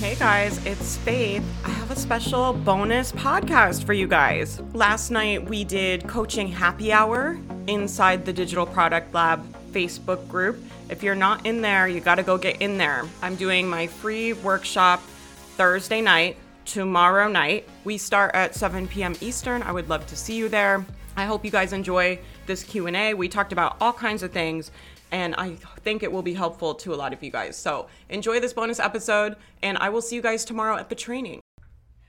Hey guys, it's Faith. I have a special bonus podcast for you guys. Last night we did coaching happy hour inside the Digital Product Lab Facebook group. If you're not in there, you got to go get in there. I'm doing my free workshop Thursday night, tomorrow night. We start at 7 p.m. Eastern. I would love to see you there. I hope you guys enjoy this Q&A. We talked about all kinds of things and I think it will be helpful to a lot of you guys. So, enjoy this bonus episode and I will see you guys tomorrow at the training.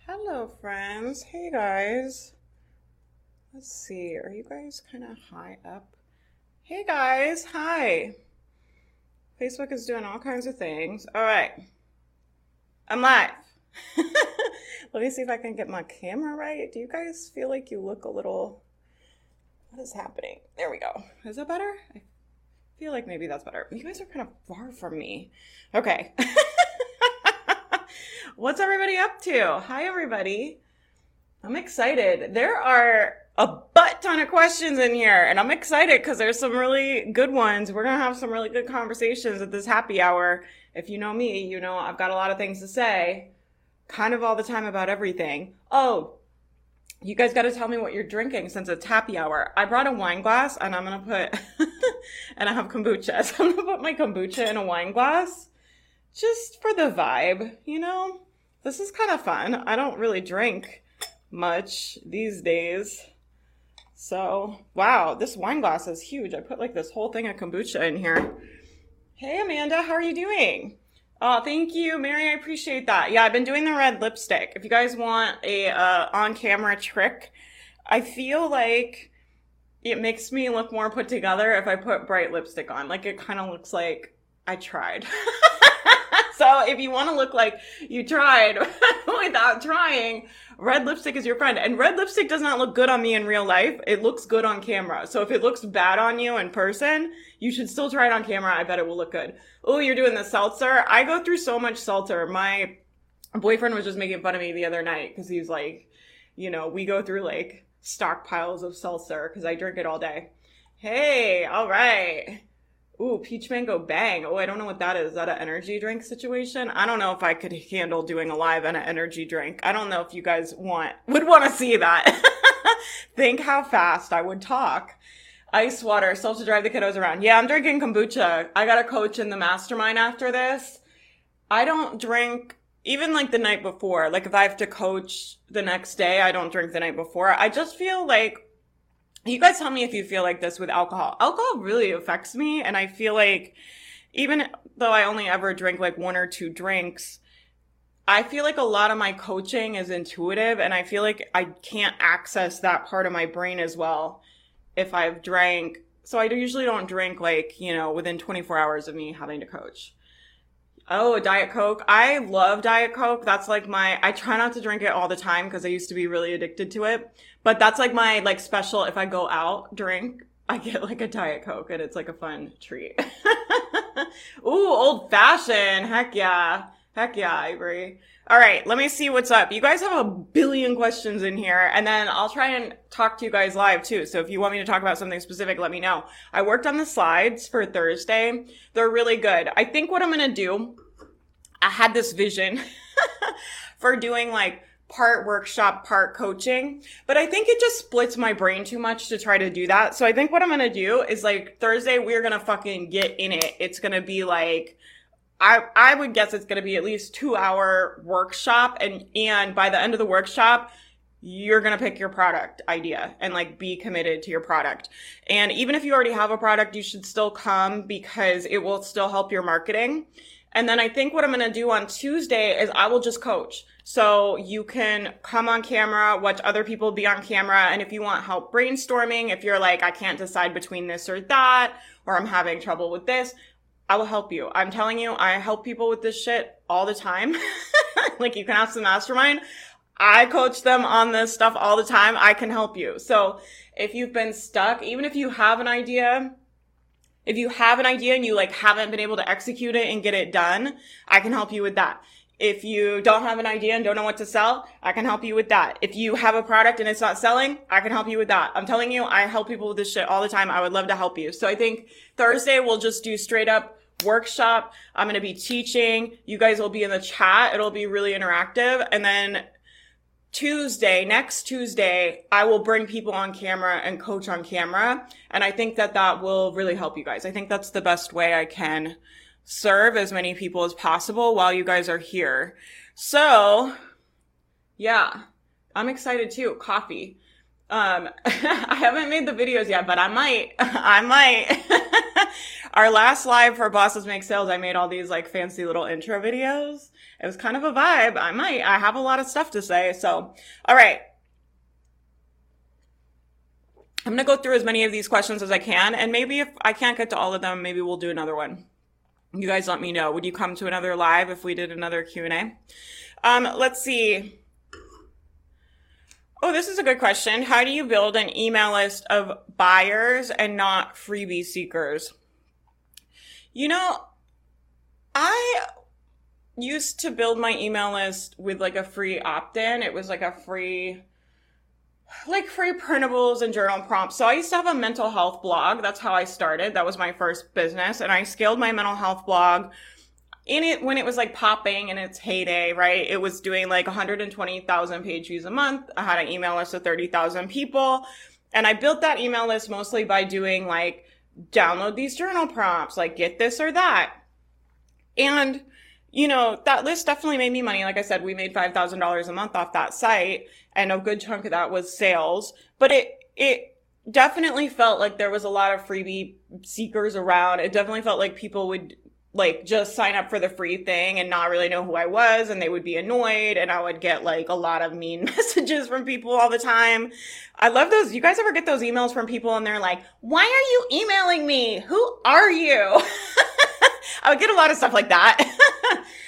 Hello friends. Hey guys. Let's see. Are you guys kind of high up? Hey guys. Hi. Facebook is doing all kinds of things. All right. I'm live. Let me see if I can get my camera right. Do you guys feel like you look a little what is happening? There we go. Is that better? I feel like maybe that's better. You guys are kind of far from me. Okay. What's everybody up to? Hi, everybody. I'm excited. There are a butt ton of questions in here, and I'm excited because there's some really good ones. We're going to have some really good conversations at this happy hour. If you know me, you know I've got a lot of things to say, kind of all the time about everything. Oh, you guys got to tell me what you're drinking since it's happy hour. I brought a wine glass and I'm to put, and I have kombucha. So I'm to put my kombucha in a wine glass just for the vibe, you know? This is kind of fun. I don't really drink much these days. So, wow, this wine glass is huge. I put like this whole thing of kombucha in here. Hey, Amanda, how are you doing? Oh, thank you, Mary. I appreciate that. Yeah, I've been doing the red lipstick. If you guys want a uh, on-camera trick, I feel like it makes me look more put together if I put bright lipstick on. Like it kind of looks like I tried. so if you want to look like you tried without trying, red lipstick is your friend. And red lipstick does not look good on me in real life. It looks good on camera. So if it looks bad on you in person, you should still try it on camera. I bet it will look good. Oh, you're doing the seltzer? I go through so much seltzer. My boyfriend was just making fun of me the other night because he's like, you know, we go through like stockpiles of seltzer because I drink it all day. Hey, all right. Ooh, peach mango bang. Oh, I don't know what that is. Is that an energy drink situation? I don't know if I could handle doing a live and an energy drink. I don't know if you guys want would want to see that. Think how fast I would talk. Ice water, still to drive the kiddos around. Yeah, I'm drinking kombucha. I got a coach in the mastermind after this. I don't drink even like the night before. Like if I have to coach the next day, I don't drink the night before. I just feel like you guys tell me if you feel like this with alcohol. Alcohol really affects me. And I feel like even though I only ever drink like one or two drinks, I feel like a lot of my coaching is intuitive and I feel like I can't access that part of my brain as well if I've drank. So I usually don't drink like, you know, within 24 hours of me having to coach. Oh, a Diet Coke. I love Diet Coke. That's like my, I try not to drink it all the time because I used to be really addicted to it. But that's like my like special if I go out drink, I get like a Diet Coke and it's like a fun treat. Ooh, old fashioned. Heck yeah. Heck yeah, Ivory. All right, let me see what's up. You guys have a billion questions in here, and then I'll try and talk to you guys live too. So if you want me to talk about something specific, let me know. I worked on the slides for Thursday. They're really good. I think what I'm gonna do, I had this vision for doing like part workshop, part coaching. But I think it just splits my brain too much to try to do that. So I think what I'm going to do is like Thursday, we're going to fucking get in it. It's going to be like, I, I would guess it's going to be at least two hour workshop. And, and by the end of the workshop, you're going to pick your product idea and like be committed to your product. And even if you already have a product, you should still come because it will still help your marketing. And then I think what I'm going to do on Tuesday is I will just coach. So you can come on camera, watch other people be on camera. And if you want help brainstorming, if you're like, I can't decide between this or that, or I'm having trouble with this, I will help you. I'm telling you, I help people with this shit all the time. like you can ask the mastermind. I coach them on this stuff all the time. I can help you. So if you've been stuck, even if you have an idea, if you have an idea and you like haven't been able to execute it and get it done, I can help you with that. If you don't have an idea and don't know what to sell, I can help you with that. If you have a product and it's not selling, I can help you with that. I'm telling you, I help people with this shit all the time. I would love to help you. So I think Thursday we'll just do straight up workshop. I'm going to be teaching. You guys will be in the chat. It'll be really interactive. And then Tuesday, next Tuesday, I will bring people on camera and coach on camera. And I think that that will really help you guys. I think that's the best way I can serve as many people as possible while you guys are here. So, yeah, I'm excited too. Coffee. Um, I haven't made the videos yet, but I might. I might. Our last live for Bosses Make Sales, I made all these like fancy little intro videos. It was kind of a vibe. I might. I have a lot of stuff to say. So, all right. I'm going to go through as many of these questions as I can. And maybe if I can't get to all of them, maybe we'll do another one. You guys let me know. Would you come to another live if we did another Q&A? Um, let's see. Oh, this is a good question. How do you build an email list of buyers and not freebie seekers? You know, I used to build my email list with like a free opt-in. It was like a free like free printables and journal prompts. So I used to have a mental health blog. That's how I started. That was my first business and I scaled my mental health blog in it when it was like popping in its heyday, right? It was doing like 120,000 page views a month. I had an email list of 30,000 people. And I built that email list mostly by doing like download these journal prompts, like get this or that. And, you know, that list definitely made me money. Like I said, we made $5,000 a month off that site and a good chunk of that was sales, but it, it definitely felt like there was a lot of freebie seekers around. It definitely felt like people would like just sign up for the free thing and not really know who I was and they would be annoyed and I would get like a lot of mean messages from people all the time. I love those. You guys ever get those emails from people and they're like, why are you emailing me? Who are you? I would get a lot of stuff like that.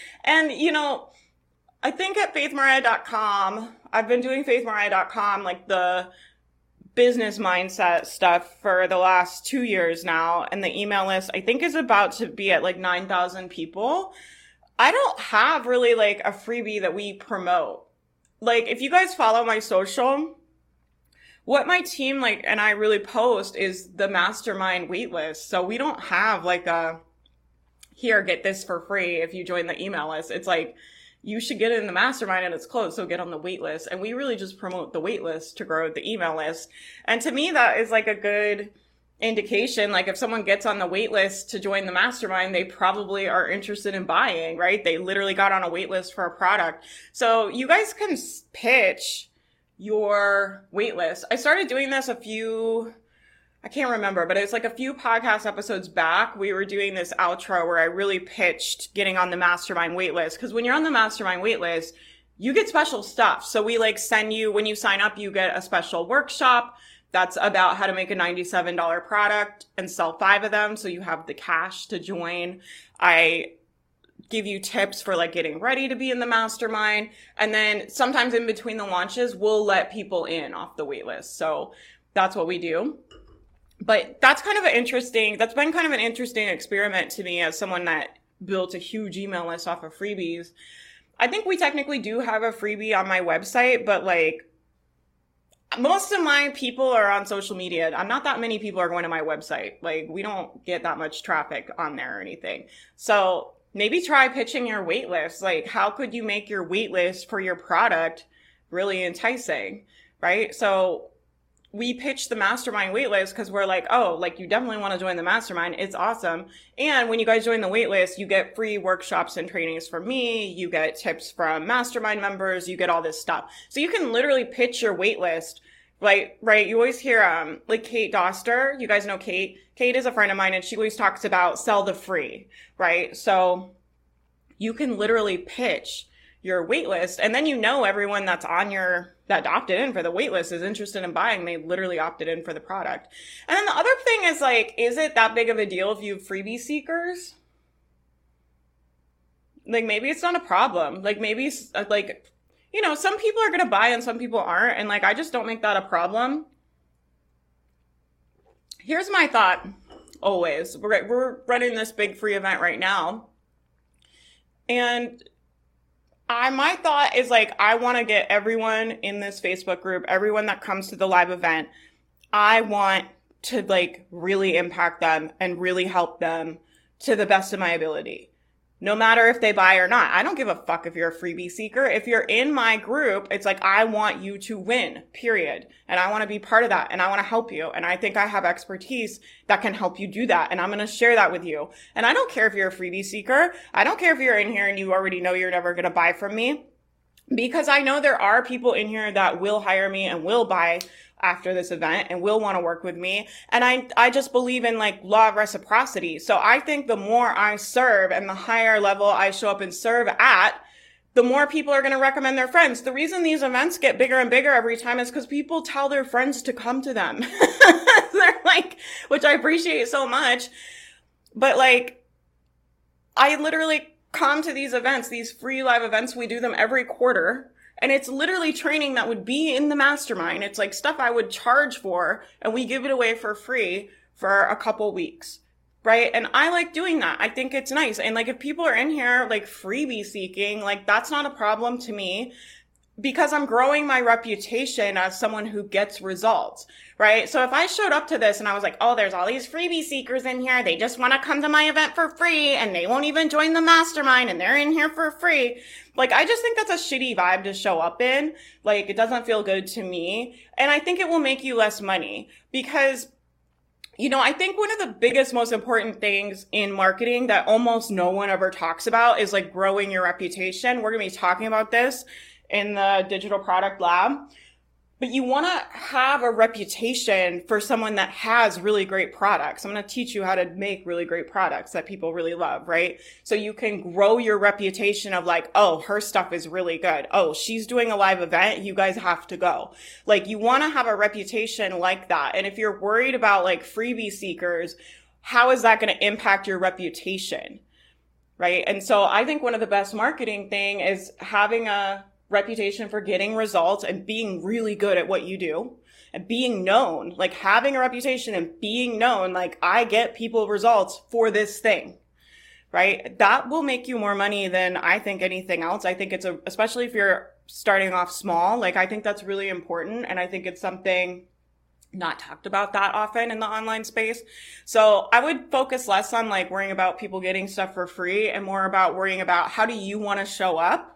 and you know, I think at faithmariah.com, I've been doing faithmariah.com like the business mindset stuff for the last two years now. And the email list, I think, is about to be at like 9,000 people. I don't have really like a freebie that we promote. Like, if you guys follow my social, what my team like and I really post is the mastermind waitlist. So we don't have like a here, get this for free if you join the email list. It's like, you should get in the mastermind and it's closed, so get on the wait list. And we really just promote the wait list to grow the email list. And to me, that is like a good indication. Like if someone gets on the wait list to join the mastermind, they probably are interested in buying, right? They literally got on a wait list for a product. So you guys can pitch your wait list. I started doing this a few I can't remember, but it was like a few podcast episodes back. We were doing this outro where I really pitched getting on the mastermind waitlist. Cause when you're on the mastermind waitlist, you get special stuff. So we like send you, when you sign up, you get a special workshop that's about how to make a $97 product and sell five of them. So you have the cash to join. I give you tips for like getting ready to be in the mastermind. And then sometimes in between the launches, we'll let people in off the waitlist. So that's what we do but that's kind of an interesting that's been kind of an interesting experiment to me as someone that built a huge email list off of freebies. I think we technically do have a freebie on my website but like most of my people are on social media. I'm not that many people are going to my website. Like we don't get that much traffic on there or anything. So maybe try pitching your wait list. Like how could you make your wait list for your product really enticing right? So we pitched the mastermind waitlist because we're like, oh, like you definitely want to join the mastermind. It's awesome. And when you guys join the waitlist, you get free workshops and trainings from me. You get tips from mastermind members. You get all this stuff. So you can literally pitch your waitlist. Like, right. You always hear, um, like Kate Doster. You guys know Kate. Kate is a friend of mine and she always talks about sell the free, right? So you can literally pitch your waitlist and then you know everyone that's on your that opted in for the waitlist is interested in buying. They literally opted in for the product. And then the other thing is like is it that big of a deal if you have freebie seekers? Like maybe it's not a problem. Like maybe uh, like you know some people are gonna buy and some people aren't and like i just don't make that a problem. Here's my thought always. We're, we're running this big free event right now. And I my thought is like I want to get everyone in this Facebook group, everyone that comes to the live event, I want to like really impact them and really help them to the best of my ability no matter if they buy or not. I don't give a fuck if you're a freebie seeker. If you're in my group, it's like, I want you to win, period. And I want to be part of that and I want to help you. And I think I have expertise that can help you do that. And I'm going to share that with you. And I don't care if you're a freebie seeker. I don't care if you're in here and you already know you're never going to buy from me because I know there are people in here that will hire me and will buy after this event and will want to work with me. And I, I just believe in like law of reciprocity. So I think the more I serve and the higher level I show up and serve at, the more people are going to recommend their friends. The reason these events get bigger and bigger every time is because people tell their friends to come to them. They're like, which I appreciate so much. But like, I literally come to these events, these free live events. We do them every quarter. And it's literally training that would be in the mastermind. It's like stuff I would charge for and we give it away for free for a couple weeks. Right. And I like doing that. I think it's nice. And like if people are in here like freebie seeking, like that's not a problem to me because I'm growing my reputation as someone who gets results, right? So if I showed up to this and I was like, oh, there's all these freebie seekers in here. They just want to come to my event for free and they won't even join the mastermind and they're in here for free. Like, I just think that's a shitty vibe to show up in. Like, it doesn't feel good to me. And I think it will make you less money because you know, I think one of the biggest, most important things in marketing that almost no one ever talks about is like growing your reputation. We're going to be talking about this in the digital product lab. But you want to have a reputation for someone that has really great products. I'm going to teach you how to make really great products that people really love, right? So you can grow your reputation of like, oh, her stuff is really good. Oh, she's doing a live event. You guys have to go. Like you want to have a reputation like that. And if you're worried about like freebie seekers, how is that going to impact your reputation? Right. And so I think one of the best marketing thing is having a reputation for getting results and being really good at what you do and being known, like having a reputation and being known, like I get people results for this thing, right? That will make you more money than I think anything else. I think it's a, especially if you're starting off small, like I think that's really important. And I think it's something not talked about that often in the online space. So I would focus less on like worrying about people getting stuff for free and more about worrying about how do you want to show up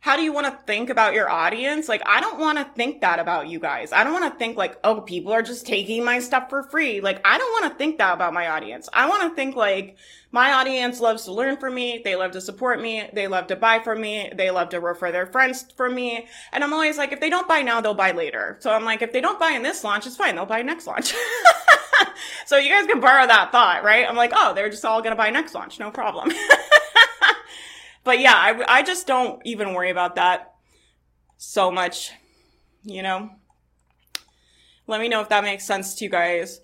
how do you want to think about your audience? Like, I don't want to think that about you guys. I don't want to think like, oh, people are just taking my stuff for free. Like, I don't want to think that about my audience. I want to think like, my audience loves to learn from me. They love to support me. They love to buy from me. They love to refer their friends from me. And I'm always like, if they don't buy now, they'll buy later. So I'm like, if they don't buy in this launch, it's fine. They'll buy next launch. so you guys can borrow that thought, right? I'm like, oh, they're just all going to buy next launch. No problem. but yeah, I, I just don't even worry about that so much, you know? Let me know if that makes sense to you guys.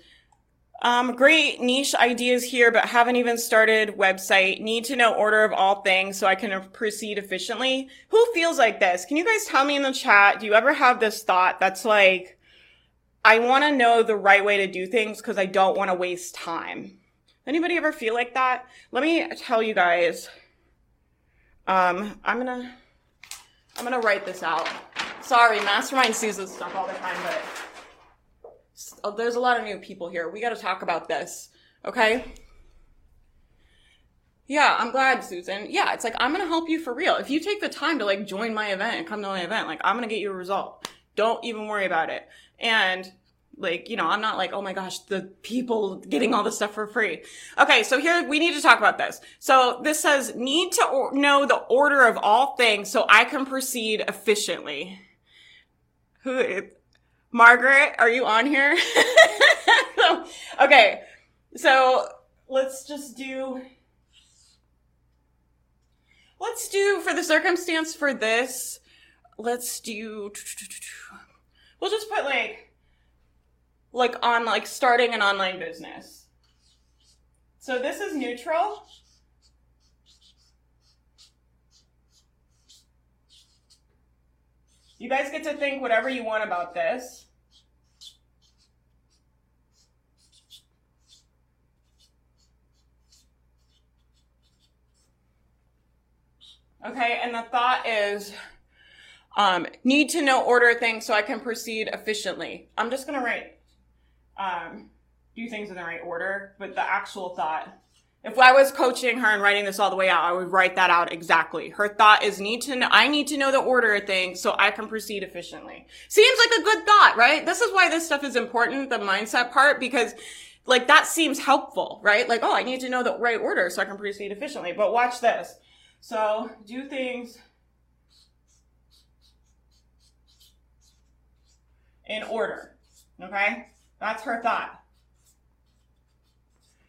Um, great niche ideas here, but haven't even started website. Need to know order of all things so I can proceed efficiently. Who feels like this? Can you guys tell me in the chat? Do you ever have this thought that's like, I want to know the right way to do things because I don't want to waste time. Anybody ever feel like that? Let me tell you guys. Um, I'm gonna, I'm gonna write this out. Sorry, Mastermind sees this stuff all the time, but there's a lot of new people here. We got to talk about this, okay? Yeah, I'm glad, Susan. Yeah, it's like I'm gonna help you for real. If you take the time to like join my event and come to my event, like I'm gonna get you a result. Don't even worry about it. And like you know i'm not like oh my gosh the people getting all this stuff for free. Okay so here we need to talk about this. So this says need to or- know the order of all things so i can proceed efficiently. Who margaret are you on here? Okay so let's just do let's do for the circumstance for this let's do we'll just put like like on like starting an online business. So this is neutral. You guys get to think whatever you want about this. Okay, and the thought is um, need to know order things so I can proceed efficiently. I'm just to write um, do things in the right order, but the actual thought If I was coaching her and writing this all the way out, I would write that out exactly. Her thought is need to know, I need to know the order of things so I can proceed efficiently. Seems like a good thought, right? This is why this stuff is important, the mindset part, because like that seems helpful, right? Like, oh, I need to know the right order so I can proceed efficiently. But watch this. So do things in order. Okay? That's her thought.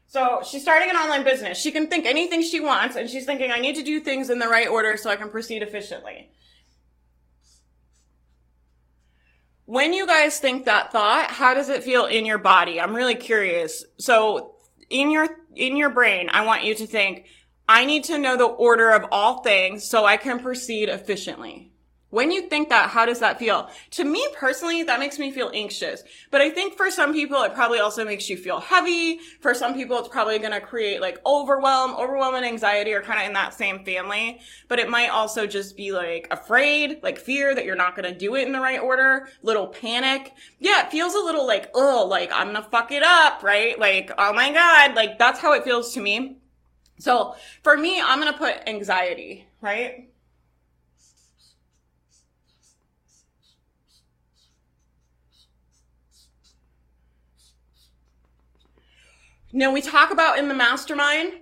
So she's starting an online business. She can think anything she wants, and she's thinking, I need to do things in the right order so I can proceed efficiently. When you guys think that thought, how does it feel in your body? I'm really curious. So in your, in your brain, I want you to think, I need to know the order of all things so I can proceed efficiently. When you think that, how does that feel? To me personally, that makes me feel anxious. But I think for some people, it probably also makes you feel heavy. For some people, it's probably going to create like overwhelm, overwhelm and anxiety are kind of in that same family. But it might also just be like afraid, like fear that you're not going to do it in the right order, little panic. Yeah, it feels a little like, oh, like I'm going to fuck it up, right? Like, oh my God, like that's how it feels to me. So for me, I'm going to put anxiety, right? Now we talk about in the mastermind,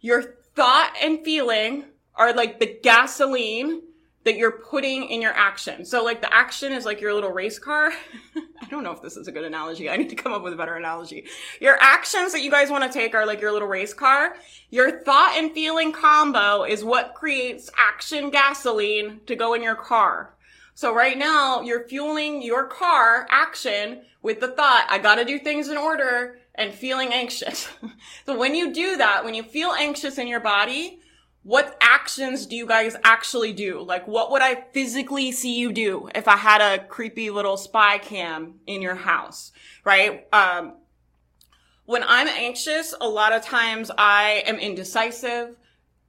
your thought and feeling are like the gasoline that you're putting in your action. So like the action is like your little race car. I don't know if this is a good analogy. I need to come up with a better analogy. Your actions that you guys want to take are like your little race car. Your thought and feeling combo is what creates action gasoline to go in your car. So right now you're fueling your car action with the thought, I gotta do things in order and feeling anxious. so when you do that, when you feel anxious in your body, what actions do you guys actually do? Like, what would I physically see you do if I had a creepy little spy cam in your house, right? Um, when I'm anxious, a lot of times I am indecisive.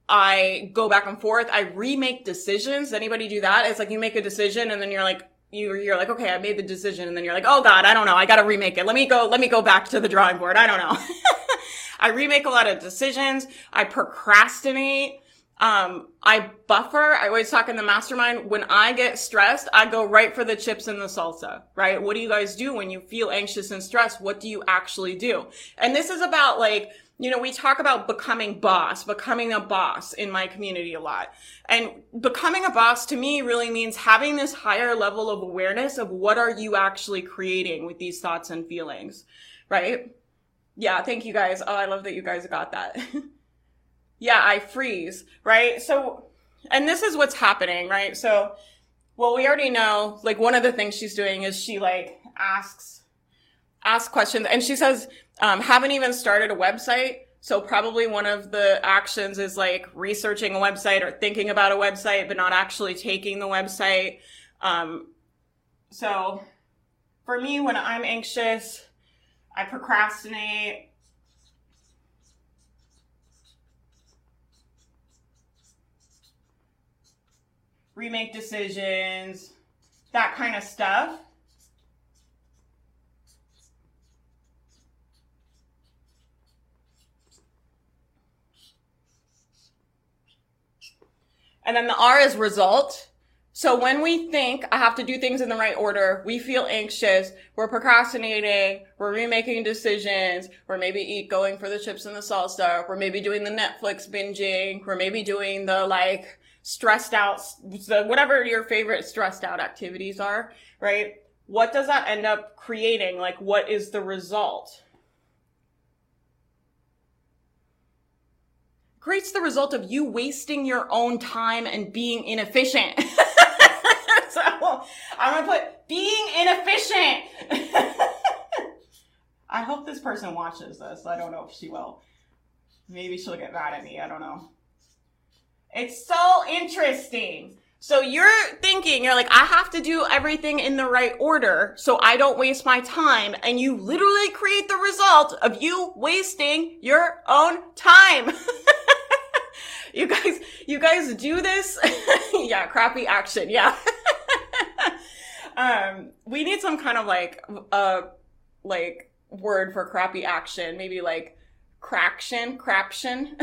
I go back and forth. I remake decisions. Anybody do that? It's like you make a decision and then you're like, you you're like, okay, I made the decision, and then you're like, oh god, I don't know, I got to remake it. Let me go. Let me go back to the drawing board. I don't know. I remake a lot of decisions. I procrastinate. Um, I buffer. I always talk in the mastermind. When I get stressed, I go right for the chips and the salsa, right? What do you guys do when you feel anxious and stressed? What do you actually do? And this is about like, you know, we talk about becoming boss, becoming a boss in my community a lot. And becoming a boss to me really means having this higher level of awareness of what are you actually creating with these thoughts and feelings, right? Yeah, thank you guys. Oh, I love that you guys got that. yeah, I freeze, right? So, and this is what's happening, right? So, well, we already know, like, one of the things she's doing is she, like, asks, asks questions, and she says, um, haven't even started a website. So probably one of the actions is like researching a website or thinking about a website, but not actually taking the website. Um, so for me, when I'm anxious, I procrastinate. Remake decisions, that kind of stuff. And then the R is result. So when we think I have to do things in the right order, we feel anxious, we're procrastinating, we're remaking decisions, we're maybe eat going for the chips and the salsa, we're maybe doing the Netflix binging, we're maybe doing the like stressed out, the, whatever your favorite stressed out activities are, right? What does that end up creating? Like what is the result? Creates the result of you wasting your own time and being inefficient. so I'm gonna put being inefficient. I hope this person watches this. I don't know if she will. Maybe she'll get mad at me. I don't know. It's so interesting. So you're thinking, you're like, I have to do everything in the right order so I don't waste my time. And you literally create the result of you wasting your own time. you guys, you guys do this? yeah, crappy action. Yeah. um, we need some kind of like, uh, like word for crappy action. Maybe like craction, craption.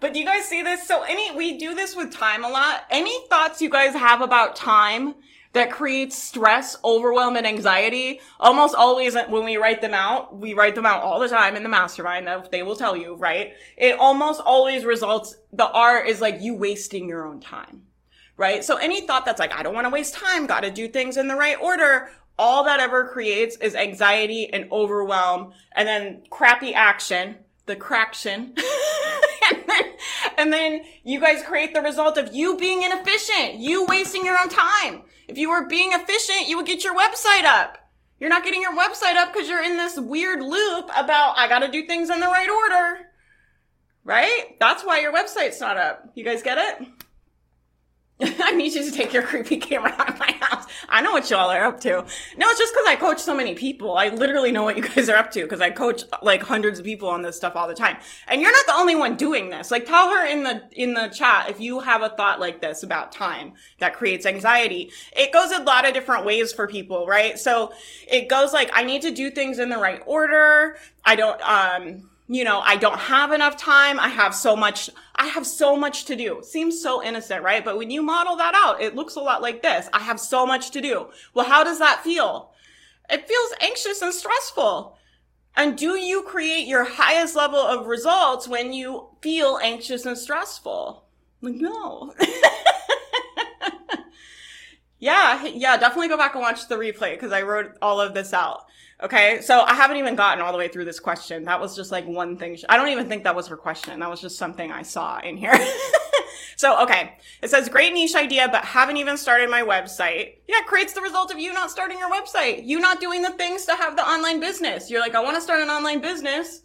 but do you guys see this? So any, we do this with time a lot. Any thoughts you guys have about time that creates stress, overwhelm, and anxiety? Almost always when we write them out, we write them out all the time in the mastermind. They will tell you, right? It almost always results, the R is like you wasting your own time right? So any thought that's like, I don't want to waste time, got to do things in the right order, all that ever creates is anxiety and overwhelm and then crappy action, the craction. and, then, and then you guys create the result of you being inefficient, you wasting your own time. If you were being efficient, you would get your website up. You're not getting your website up because you're in this weird loop about, I got to do things in the right order. Right? That's why your website's not up. You guys get it? I need you to take your creepy camera out of my house. I know what y'all are up to. No, it's just because I coach so many people. I literally know what you guys are up to because I coach like hundreds of people on this stuff all the time. And you're not the only one doing this. Like tell her in the, in the chat if you have a thought like this about time that creates anxiety. It goes a lot of different ways for people, right? So it goes like, I need to do things in the right order. I don't, um, you know, I don't have enough time. I have so much, I have so much to do. Seems so innocent, right? But when you model that out, it looks a lot like this. I have so much to do. Well, how does that feel? It feels anxious and stressful. And do you create your highest level of results when you feel anxious and stressful? Like, no. yeah, yeah, definitely go back and watch the replay because I wrote all of this out. Okay, so I haven't even gotten all the way through this question. That was just like one thing. I don't even think that was her question. That was just something I saw in here. so, okay. It says, great niche idea, but haven't even started my website. Yeah, creates the result of you not starting your website. You not doing the things to have the online business. You're like, I want to start an online business.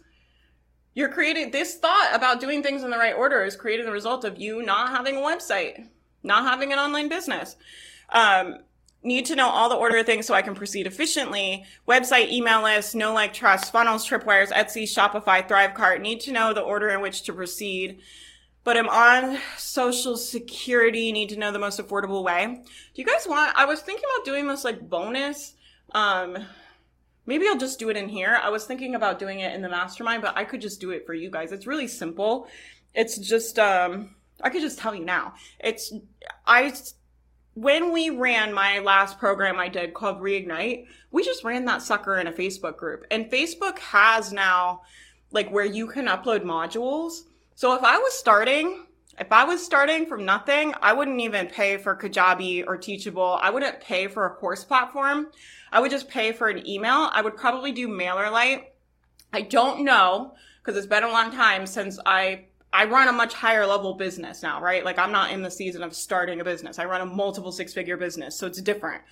You're creating this thought about doing things in the right order is creating the result of you not having a website, not having an online business. Um, need to know all the order of things so I can proceed efficiently. Website, email list, no like trust, funnels, tripwires, Etsy, Shopify, Thrivecart. Need to know the order in which to proceed. But I'm on social security. Need to know the most affordable way. Do you guys want? I was thinking about doing this like bonus. Um, maybe I'll just do it in here. I was thinking about doing it in the mastermind, but I could just do it for you guys. It's really simple. It's just um, I could just tell you now. It's I when we ran my last program I did called Reignite, we just ran that sucker in a Facebook group. And Facebook has now like where you can upload modules. So if I was starting, if I was starting from nothing, I wouldn't even pay for Kajabi or Teachable. I wouldn't pay for a course platform. I would just pay for an email. I would probably do MailerLite. I don't know because it's been a long time since I I run a much higher level business now, right? Like I'm not in the season of starting a business. I run a multiple six figure business. So it's different,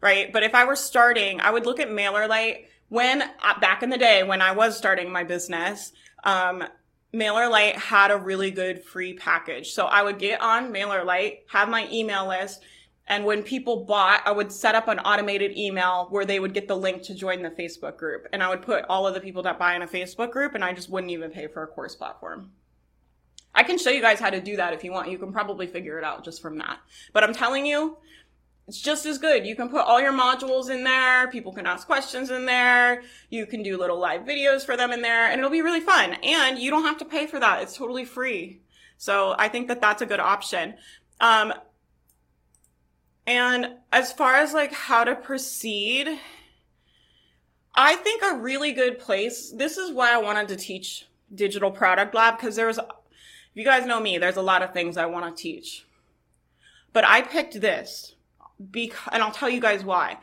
right? But if I were starting, I would look at MailerLite when uh, back in the day when I was starting my business, um, MailerLite had a really good free package. So I would get on MailerLite, have my email list, and when people bought, I would set up an automated email where they would get the link to join the Facebook group. And I would put all of the people that buy in a Facebook group and I just wouldn't even pay for a course platform. I can show you guys how to do that if you want. You can probably figure it out just from that. But I'm telling you, it's just as good. You can put all your modules in there. People can ask questions in there. You can do little live videos for them in there and it'll be really fun. And you don't have to pay for that. It's totally free. So I think that that's a good option. Um, and as far as like how to proceed, I think a really good place, this is why I wanted to teach digital product lab because there's you guys know me, there's a lot of things I want to teach. But I picked this because, and I'll tell you guys why.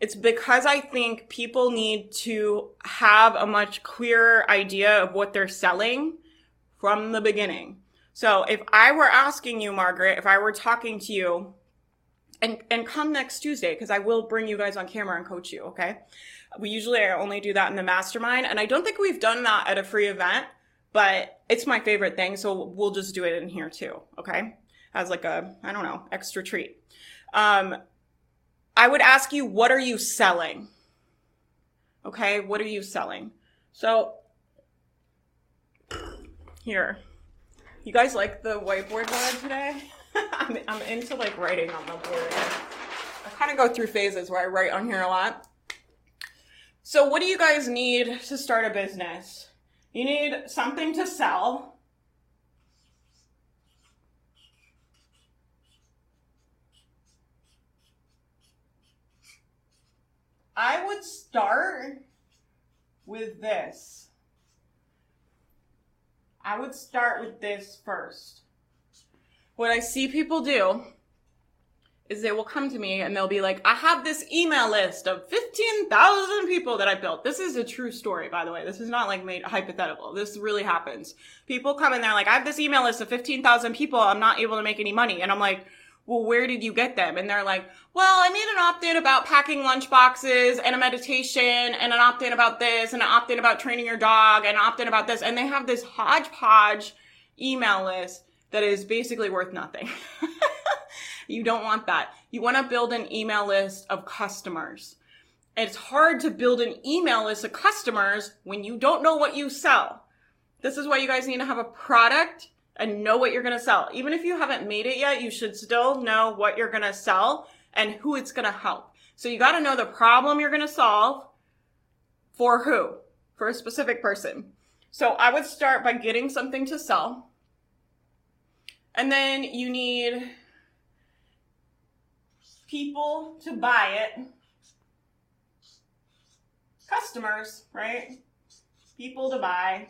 It's because I think people need to have a much clearer idea of what they're selling from the beginning. So if I were asking you, Margaret, if I were talking to you, and, and come next Tuesday, because I will bring you guys on camera and coach you, okay? We usually only do that in the mastermind, and I don't think we've done that at a free event but it's my favorite thing. So we'll just do it in here too. Okay. As like a, I don't know, extra treat. Um, I would ask you, what are you selling? Okay. What are you selling? So here, you guys like the whiteboard board today? I'm, I'm into like writing on the board. I kind of go through phases where I write on here a lot. So, what do you guys need to start a business? You need something to sell. I would start with this. I would start with this first. What I see people do is they will come to me and they'll be like, I have this email list of 15,000 people that I built. This is a true story, by the way. This is not like made hypothetical. This really happens. People come in there like, I have this email list of 15,000 people. I'm not able to make any money. And I'm like, well, where did you get them? And they're like, well, I made an opt-in about packing lunch boxes and a meditation and an opt-in about this and an opt-in about training your dog and an opt-in about this. And they have this hodgepodge email list that is basically worth nothing. You don't want that. You want to build an email list of customers. It's hard to build an email list of customers when you don't know what you sell. This is why you guys need to have a product and know what you're going to sell. Even if you haven't made it yet, you should still know what you're going to sell and who it's going to help. So you got to know the problem you're going to solve for who? For a specific person. So I would start by getting something to sell. And then you need people to buy it. Customers, right? People to buy.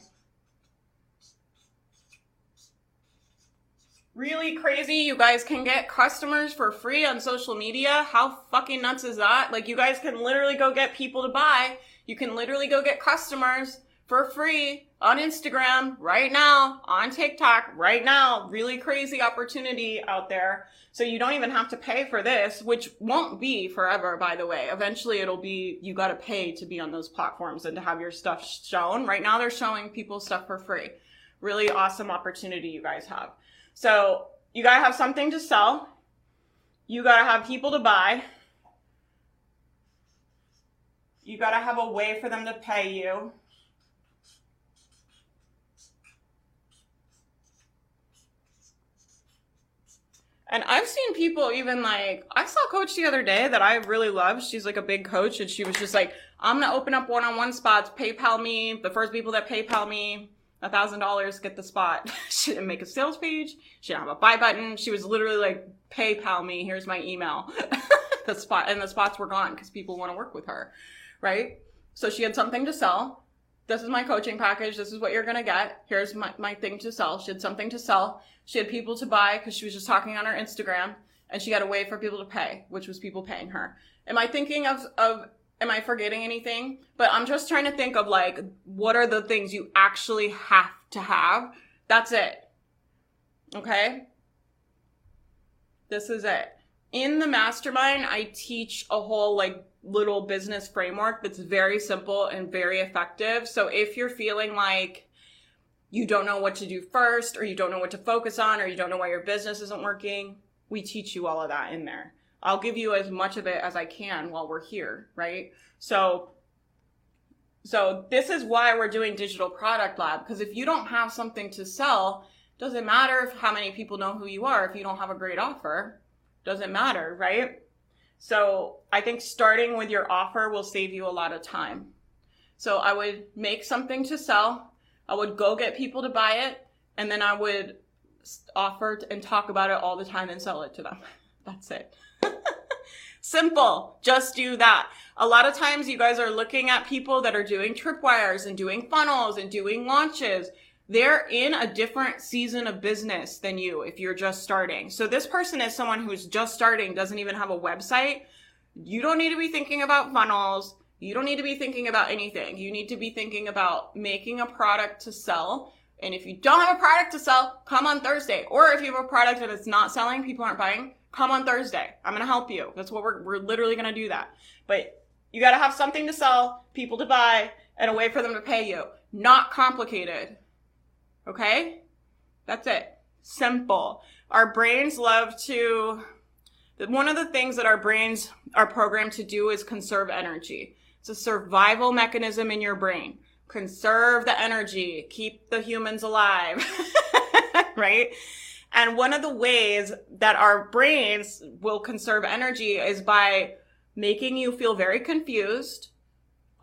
Really crazy. You guys can get customers for free on social media. How fucking nuts is that? Like, you guys can literally go get people to buy. You can literally go get customers for free on Instagram right now, on TikTok right now. Really crazy opportunity out there. So you don't even have to pay for this, which won't be forever, by the way. Eventually it'll be, you gotta pay to be on those platforms and to have your stuff shown. Right now they're showing people stuff for free. Really awesome opportunity you guys have. So you gotta have something to sell. You gotta have people to buy. You gotta have a way for them to pay you. And I've seen people even like, I saw a coach the other day that I really love. She's like a big coach and she was just like, I'm going to open up one-on-one spots, PayPal me. The first people that PayPal me a thousand dollars get the spot. she didn't make a sales page. She didn't have a buy button. She was literally like, PayPal me. Here's my email. the spot and the spots were gone because people want to work with her. Right. So she had something to sell this is my coaching package. This is what you're going to get. Here's my, my thing to sell. She had something to sell. She had people to buy because she was just talking on her Instagram and she had a way for people to pay, which was people paying her. Am I thinking of, of, am I forgetting anything? But I'm just trying to think of like, what are the things you actually have to have? That's it. Okay. This is it. In the mastermind, I teach a whole like little business framework that's very simple and very effective. So if you're feeling like you don't know what to do first, or you don't know what to focus on, or you don't know why your business isn't working, we teach you all of that in there. I'll give you as much of it as I can while we're here, right? So so this is why we're doing digital product lab because if you don't have something to sell, doesn't matter if how many people know who you are if you don't have a great offer. Doesn't matter, right? So I think starting with your offer will save you a lot of time. So I would make something to sell. I would go get people to buy it and then I would offer and talk about it all the time and sell it to them. That's it. Simple. Just do that. A lot of times you guys are looking at people that are doing tripwires and doing funnels and doing launches they're in a different season of business than you if you're just starting. So this person is someone who's just starting, doesn't even have a website. You don't need to be thinking about funnels. You don't need to be thinking about anything. You need to be thinking about making a product to sell. And if you don't have a product to sell, come on Thursday. Or if you have a product that it's not selling, people aren't buying, come on Thursday. I'm going to help you. That's what we're, we're literally going to do that. But you got to have something to sell, people to buy, and a way for them to pay you. Not complicated. Okay? That's it. Simple. Our brains love to, one of the things that our brains are programmed to do is conserve energy. It's a survival mechanism in your brain. Conserve the energy, keep the humans alive, right? And one of the ways that our brains will conserve energy is by making you feel very confused,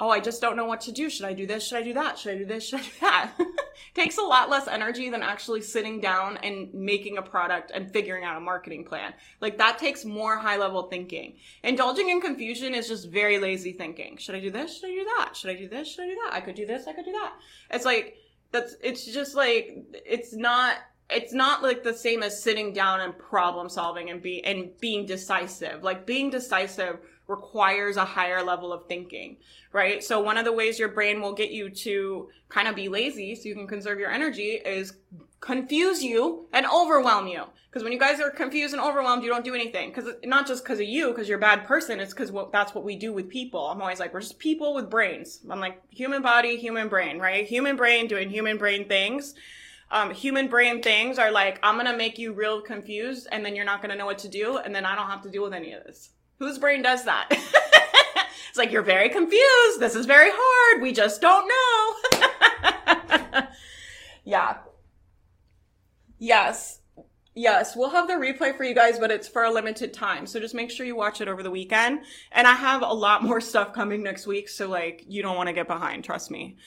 oh, I just don't know what to do. Should I do this? Should I do that? Should I do this? Should I do that? Takes a lot less energy than actually sitting down and making a product and figuring out a marketing plan. Like that takes more high level thinking. Indulging in confusion is just very lazy thinking. Should I do this? Should I do that? Should I do this? Should I do that? I could do this. I could do that. It's like, that's, it's just like, it's not, it's not like the same as sitting down and problem solving and be and being decisive. Like being decisive requires a higher level of thinking, right? So one of the ways your brain will get you to kind of be lazy so you can conserve your energy is confuse you and overwhelm you. Because when you guys are confused and overwhelmed, you don't do anything. Because not just because of you, because you're a bad person. It's because that's what we do with people. I'm always like, we're just people with brains. I'm like, human body, human brain, right? Human brain doing human brain things um, human brain things are like, I'm to make you real confused and then you're not to know what to do. And then I don't have to deal with any of this. Whose brain does that? it's like, you're very confused. This is very hard. We just don't know. yeah. Yes. Yes, we'll have the replay for you guys, but it's for a limited time. So just make sure you watch it over the weekend. And I have a lot more stuff coming next week. So like, you don't want to get behind. Trust me.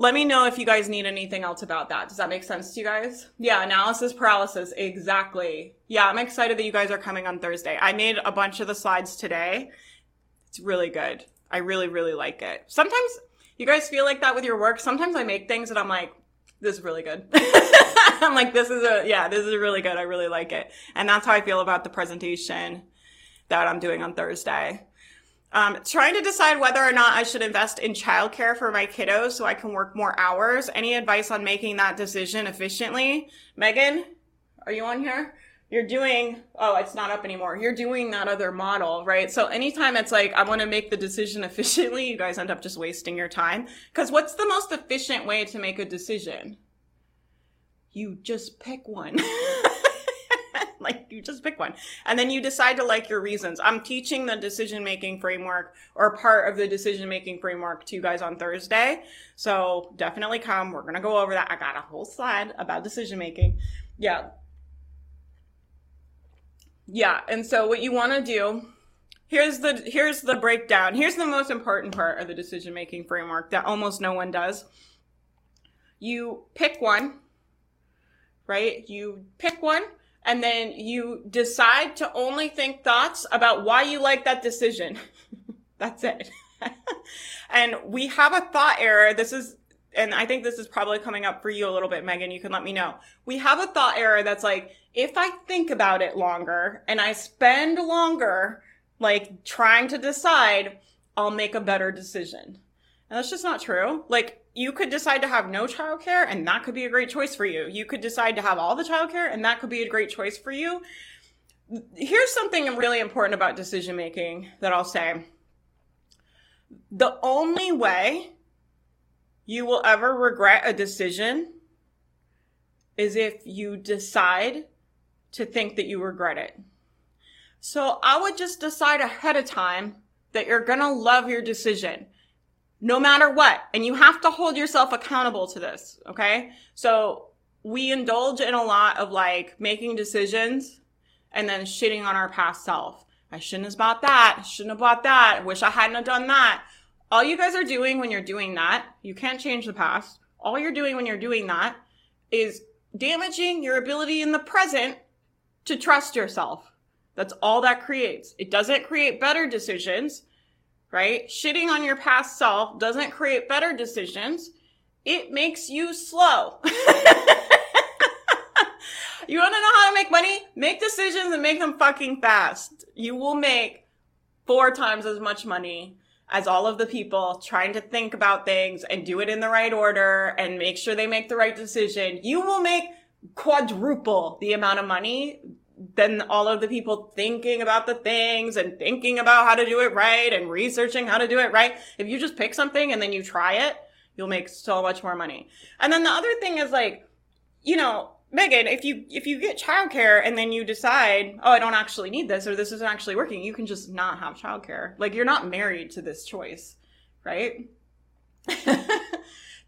Let me know if you guys need anything else about that. Does that make sense to you guys? Yeah, analysis paralysis. Exactly. Yeah, I'm excited that you guys are coming on Thursday. I made a bunch of the slides today. It's really good. I really, really like it. Sometimes you guys feel like that with your work. Sometimes I make things and I'm like, this is really good. I'm like, this is a, yeah, this is really good. I really like it. And that's how I feel about the presentation that I'm doing on Thursday. Um, trying to decide whether or not I should invest in childcare for my kiddos so I can work more hours. Any advice on making that decision efficiently? Megan, are you on here? You're doing, oh, it's not up anymore. You're doing that other model, right? So anytime it's like, I want to make the decision efficiently, you guys end up just wasting your time. Cause what's the most efficient way to make a decision? You just pick one. like you just pick one. And then you decide to like your reasons. I'm teaching the decision making framework or part of the decision making framework to you guys on thursday. So definitely come. We're gonna go over that. I got a whole slide about decision making yeah. Yeah and so what you want to do here's the here's the breakdown. Here's the most important part of the decision making framework that almost no one does. You pick one right? You pick one and then you decide to only think thoughts about why you like that decision. That's it. and we have a thought error. This is, and I think this is probably coming up for you a little bit, Megan. You can let me know. We have a thought error that's like, if I think about it longer and I spend longer, like trying to decide, I'll make a better decision. And that's just not true. Like, you could decide to have no childcare and that could be a great choice for you. You could decide to have all the childcare and that could be a great choice for you. Here's something really important about decision making that I'll say. The only way you will ever regret a decision is if you decide to think that you regret it. So I would just decide ahead of time that you're going to love your decision no matter what. And you have to hold yourself accountable to this. Okay. So we indulge in a lot of like making decisions and then shitting on our past self. I shouldn't have bought that. I shouldn't have bought that. Wish I hadn't have done that. All you guys are doing when you're doing that, you can't change the past. All you're doing when you're doing that is damaging your ability in the present to trust yourself. That's all that creates. It doesn't create better decisions right? Shitting on your past self doesn't create better decisions. It makes you slow. you want to know how to make money? Make decisions and make them fucking fast. You will make four times as much money as all of the people trying to think about things and do it in the right order and make sure they make the right decision. You will make quadruple the amount of money then all of the people thinking about the things and thinking about how to do it right and researching how to do it right. If you just pick something and then you try it, you'll make so much more money. And then the other thing is like, you know, Megan, if you if you get childcare and then you decide, oh, I don't actually need this or this isn't actually working, you can just not have childcare. Like you're not married to this choice, right?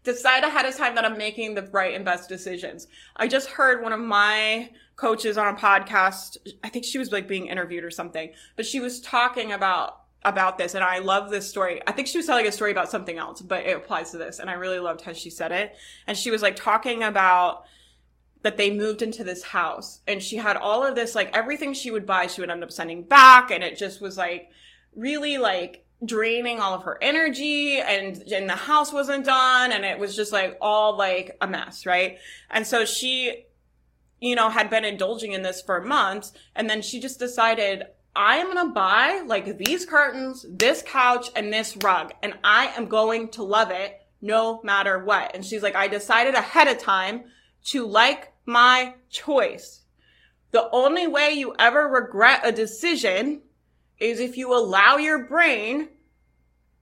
decide ahead of time that I'm making the right and best decisions. I just heard one of my coaches on a podcast. I think she was like being interviewed or something, but she was talking about about this, and I love this story. I think she was telling a story about something else, but it applies to this, and I really loved how she said it. And she was like talking about that they moved into this house, and she had all of this, like everything she would buy, she would end up sending back, and it just was like really like draining all of her energy and and the house wasn't done and it was just like all like a mess right and so she you know had been indulging in this for months and then she just decided I am going to buy like these curtains, this couch, and this rug, and I am going to love it no matter what. And she's like, I decided ahead of time to like my choice. The only way you ever regret a decision is if you allow your brain,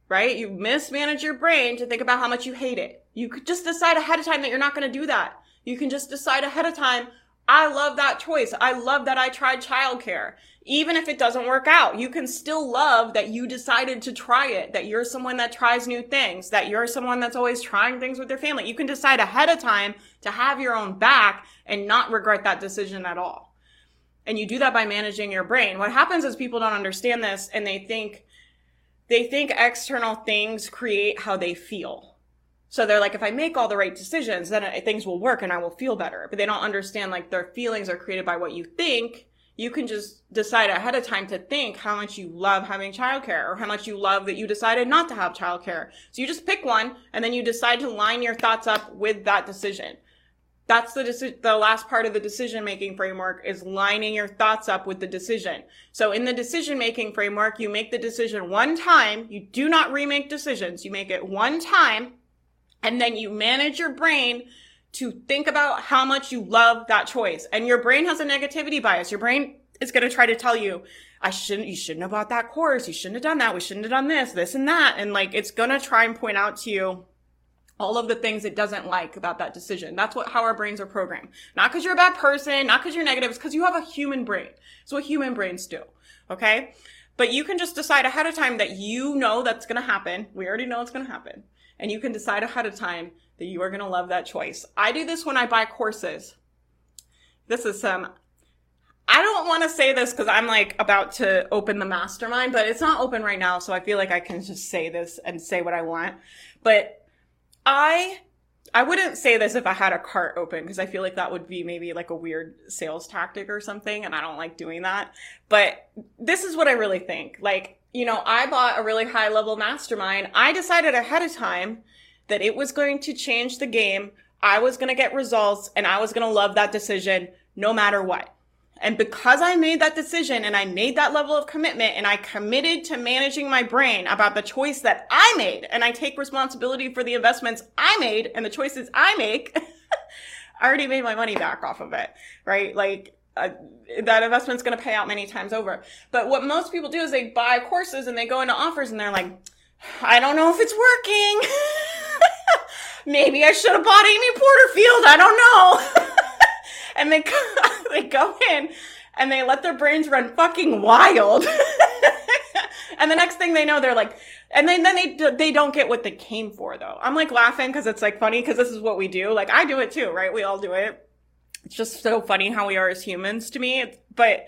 right? You mismanage your brain to think about how much you hate it. You could just decide ahead of time that you're not going to do that. You can just decide ahead of time, I love that choice. I love that I tried childcare. Even if it doesn't work out, you can still love that you decided to try it, that you're someone that tries new things, that you're someone that's always trying things with your family. You can decide ahead of time to have your own back and not regret that decision at all. And you do that by managing your brain. What happens is people don't understand this and they think, they think external things create how they feel. So they're like, if I make all the right decisions, then things will work and I will feel better. But they don't understand like their feelings are created by what you think. You can just decide ahead of time to think how much you love having childcare or how much you love that you decided not to have childcare. So you just pick one and then you decide to line your thoughts up with that decision. That's the deci- the last part of the decision making framework is lining your thoughts up with the decision. So in the decision making framework, you make the decision one time. You do not remake decisions. You make it one time and then you manage your brain to think about how much you love that choice. And your brain has a negativity bias. Your brain is going to try to tell you, I shouldn't, you shouldn't have bought that course. You shouldn't have done that. We shouldn't have done this, this and that. And like, it's going to try and point out to you all of the things it doesn't like about that decision. That's what, how our brains are programmed. Not because you're a bad person, not because you're negative, it's because you have a human brain. It's what human brains do. Okay. But you can just decide ahead of time that you know that's going to happen. We already know it's going to happen and you can decide ahead of time that you are going to love that choice. I do this when I buy courses. This is some I don't want to say this because I'm like about to open the mastermind, but it's not open right now, so I feel like I can just say this and say what I want. But I I wouldn't say this if I had a cart open because I feel like that would be maybe like a weird sales tactic or something, and I don't like doing that. But this is what I really think. Like you know, I bought a really high level mastermind. I decided ahead of time that it was going to change the game. I was going to get results and I was going to love that decision no matter what. And because I made that decision and I made that level of commitment and I committed to managing my brain about the choice that I made and I take responsibility for the investments I made and the choices I make, I already made my money back off of it, right? Like uh, that investment's going to pay out many times over. But what most people do is they buy courses and they go into offers and they're like, I don't know if it's working. Maybe I should have bought Amy Porterfield. I don't know. and they they go in and they let their brains run fucking wild. and the next thing they know, they're like, and then then they they don't get what they came for though. I'm like laughing because it's like funny because this is what we do. Like I do it too, right? We all do it it's just so funny how we are as humans to me. But,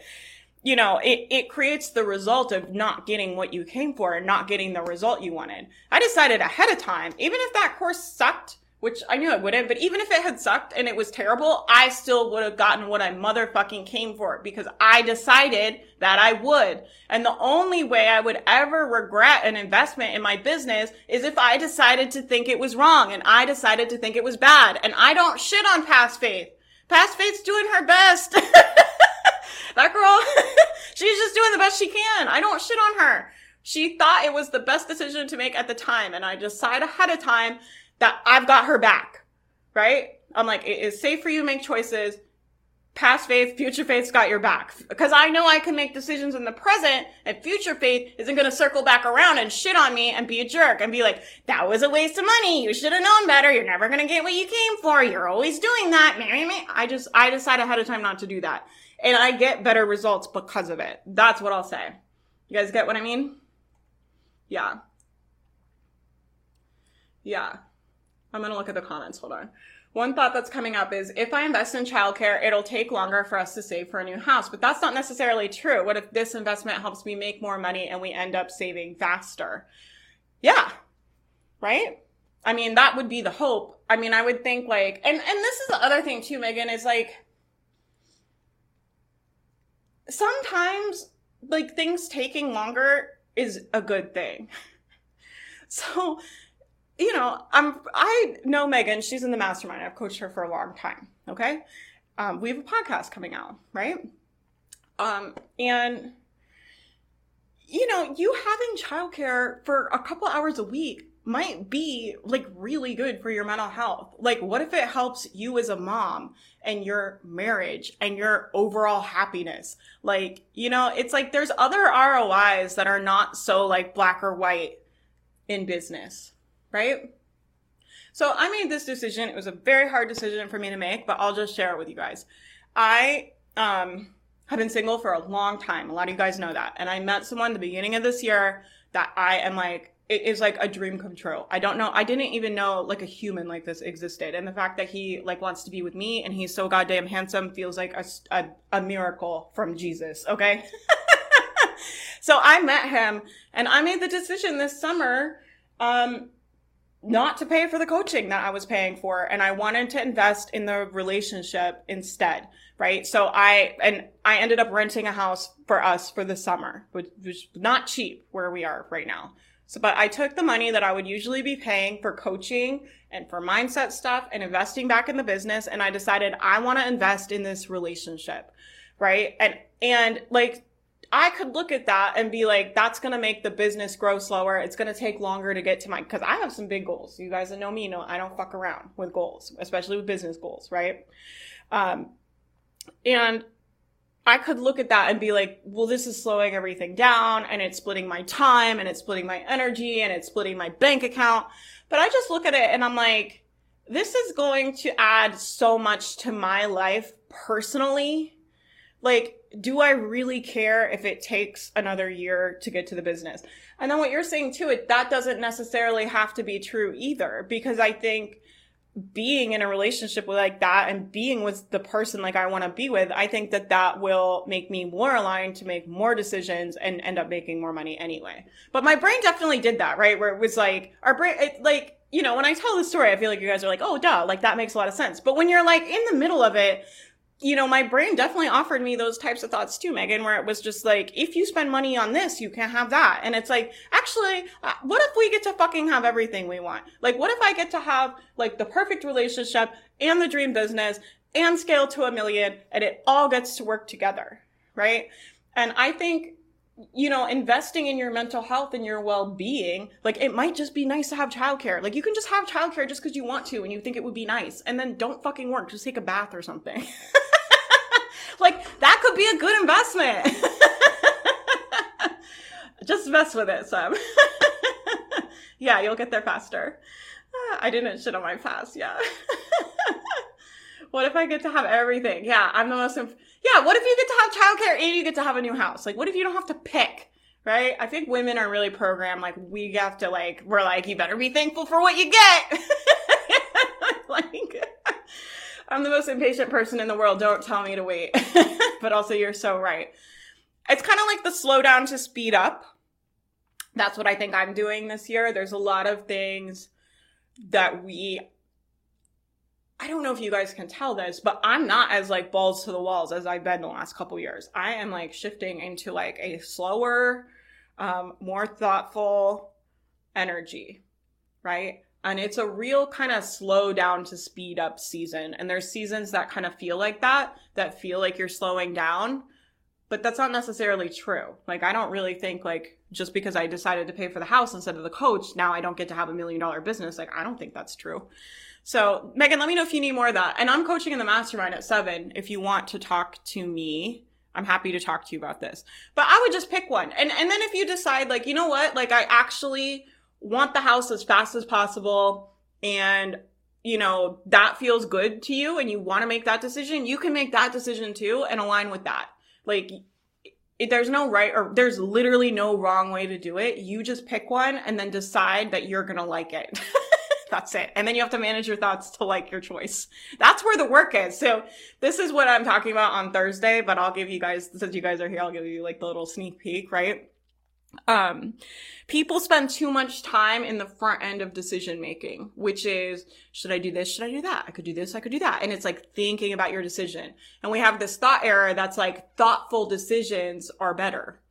you know, it, it creates the result of not getting what you came for and not getting the result you wanted. I decided ahead of time, even if that course sucked, which I knew it wouldn't, but even if it had sucked and it was terrible, I still would have gotten what I motherfucking came for because I decided that I would. And the only way I would ever regret an investment in my business is if I decided to think it was wrong and I decided to think it was bad. And I don't shit on past faith. Past Faith's doing her best. that girl, she's just doing the best she can. I don't shit on her. She thought it was the best decision to make at the time. And I decide ahead of time that I've got her back. Right? I'm like, it is safe for you to make choices past faith, future faith's got your back. Because I know I can make decisions in the present and future faith isn't going to circle back around and shit on me and be a jerk and be like, that was a waste of money. You should have known better. You're never going to get what you came for. You're always doing that. I just, I decide ahead of time not to do that. And I get better results because of it. That's what I'll say. You guys get what I mean? Yeah. Yeah. I'm going to look at the comments. Hold on. One thought that's coming up is if I invest in childcare, it'll take longer for us to save for a new house. But that's not necessarily true. What if this investment helps me make more money and we end up saving faster? Yeah. Right? I mean, that would be the hope. I mean, I would think like, and, and this is the other thing too, Megan, is like, sometimes like things taking longer is a good thing. So, you know, I'm I know Megan, she's in the mastermind. I've coached her for a long time. Okay. Um, we have a podcast coming out, right? Um, and you know, you having childcare for a couple hours a week might be like really good for your mental health. Like, what if it helps you as a mom and your marriage and your overall happiness? Like, you know, it's like there's other ROIs that are not so like black or white in business, right? So I made this decision. It was a very hard decision for me to make, but I'll just share it with you guys. I, um, have been single for a long time. A lot of you guys know that. And I met someone the beginning of this year that I am like it is like a dream come true. I don't know. I didn't even know like a human like this existed. And the fact that he like wants to be with me and he's so goddamn handsome feels like a, a, a miracle from Jesus. Okay. so I met him and I made the decision this summer, um, not to pay for the coaching that I was paying for. And I wanted to invest in the relationship instead. Right. So I, and I ended up renting a house for us for the summer, which was not cheap where we are right now. So, but I took the money that I would usually be paying for coaching and for mindset stuff and investing back in the business. And I decided I want to invest in this relationship. Right. And, and like, I could look at that and be like, that's going to make the business grow slower. It's going to take longer to get to my, cause I have some big goals. You guys that know me know I don't fuck around with goals, especially with business goals. Right. Um, and I could look at that and be like, well, this is slowing everything down and it's splitting my time and it's splitting my energy and it's splitting my bank account. But I just look at it and I'm like, this is going to add so much to my life personally. Like, do I really care if it takes another year to get to the business? And then what you're saying too, it, that doesn't necessarily have to be true either, because I think being in a relationship with like that and being with the person like I want to be with, I think that that will make me more aligned to make more decisions and end up making more money anyway. But my brain definitely did that, right? Where it was like our brain, it, like, you know, when I tell the story, I feel like you guys are like, oh, duh, like that makes a lot of sense. But when you're like in the middle of it, you know, my brain definitely offered me those types of thoughts too, Megan, where it was just like, if you spend money on this, you can't have that. And it's like, actually, uh, what if we get to fucking have everything we want? Like, what if I get to have like the perfect relationship and the dream business and scale to a million and it all gets to work together, right? And I think you know, investing in your mental health and your well-being, like it might just be nice to have childcare. Like you can just have childcare just because you want to and you think it would be nice, and then don't fucking work. Just take a bath or something. like that could be a good investment. just mess with it, Sam. yeah, you'll get there faster. Ah, I didn't shit on my past. Yeah. what if I get to have everything? Yeah, I'm the most. Imp- yeah, what if you get to have childcare and you get to have a new house? Like, what if you don't have to pick? Right? I think women are really programmed. Like, we have to, like, we're like, you better be thankful for what you get. like, I'm the most impatient person in the world. Don't tell me to wait. but also, you're so right. It's kind of like the slow down to speed up. That's what I think I'm doing this year. There's a lot of things that we I don't know if you guys can tell this, but I'm not as like balls to the walls as I've been the last couple years. I am like shifting into like a slower, um, more thoughtful energy, right? And it's a real kind of slow down to speed up season. And there's seasons that kind of feel like that, that feel like you're slowing down, but that's not necessarily true. Like, I don't really think like just because I decided to pay for the house instead of the coach, now I don't get to have a million dollar business. Like, I don't think that's true. So, Megan, let me know if you need more of that. And I'm coaching in the mastermind at seven. If you want to talk to me, I'm happy to talk to you about this. But I would just pick one. And, and then if you decide, like, you know what, like, I actually want the house as fast as possible and you know, that feels good to you and you want to make that decision, you can make that decision too and align with that. Like, it, there's no right or there's literally no wrong way to do it. You just pick one and then decide that you're to like it. That's it. And then you have to manage your thoughts to like your choice. That's where the work is. So this is what I'm talking about on Thursday, but I'll give you guys, since you guys are here, I'll give you like the little sneak peek, right? Um, people spend too much time in the front end of decision making, which is, should I do this? Should I do that? I could do this. I could do that. And it's like thinking about your decision. And we have this thought error that's like thoughtful decisions are better,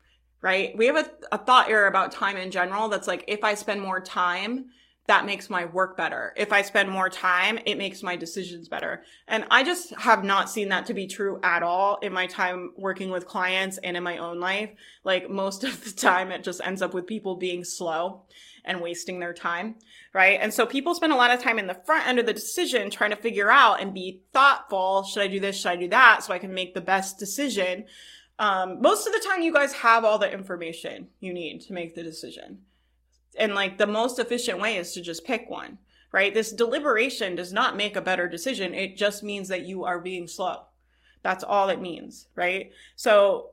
right? We have a, a thought error about time in general that's like, if I spend more time, that makes my work better. If I spend more time, it makes my decisions better. And I just have not seen that to be true at all in my time working with clients and in my own life. Like most of the time, it just ends up with people being slow and wasting their time, right? And so people spend a lot of time in the front end of the decision trying to figure out and be thoughtful. Should I do this? Should I do that? So I can make the best decision. Um, most of the time, you guys have all the information you need to make the decision and like the most efficient way is to just pick one right? This deliberation does not make a better decision. It just means that you are being slow. That's all it means right? So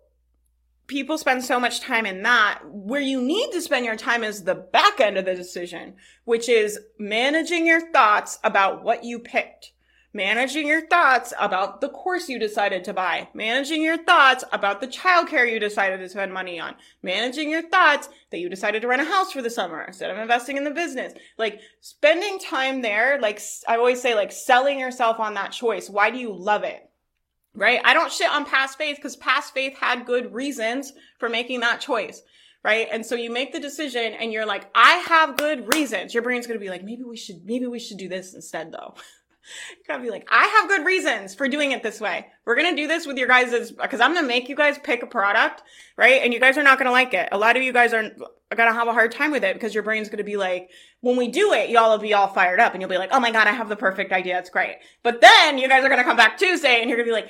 people spend so much time in that. Where you need to spend your time is the back end of the decision which is managing your thoughts about what you picked managing your thoughts about the course you decided to buy, managing your thoughts about the childcare you decided to spend money on, managing your thoughts that you decided to rent a house for the summer instead of investing in the business. Like spending time there, like I always say, like selling yourself on that choice. Why do you love it? Right? I don't shit on past faith because past faith had good reasons for making that choice right? And so you make the decision and you're like, I have good reasons. Your brain's going to be like, maybe we should, maybe we should do this instead though. You gotta be like, I have good reasons for doing it this way. We're gonna do this with your guys' because I'm gonna make you guys pick a product, right? And you guys are not gonna like it. A lot of you guys are gonna have a hard time with it because your brain's gonna be like, when we do it, y'all will be all fired up and you'll be like, oh my god, I have the perfect idea. It's great. But then you guys are gonna come back Tuesday and you're gonna be like,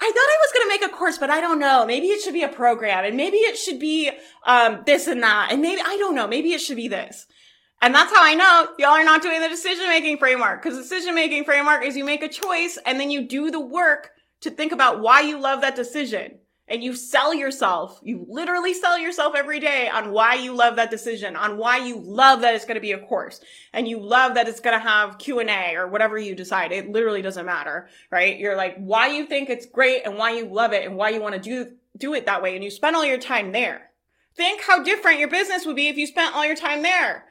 I thought I was going to make a course, but I don't know. Maybe it should be a program and maybe it should be, um, this and that. And maybe, I don't know. Maybe it should be this. And that's how I know y'all are not doing the decision making framework. Because decision making framework is you make a choice and then you do the work to think about why you love that decision. And you sell yourself. You literally sell yourself every day on why you love that decision, on why you love that it's going to be a course and you love that it's going to have Q and A or whatever you decide. It literally doesn't matter, right? You're like, why you think it's great and why you love it and why you want to do, do it that way. And you spend all your time there. Think how different your business would be if you spent all your time there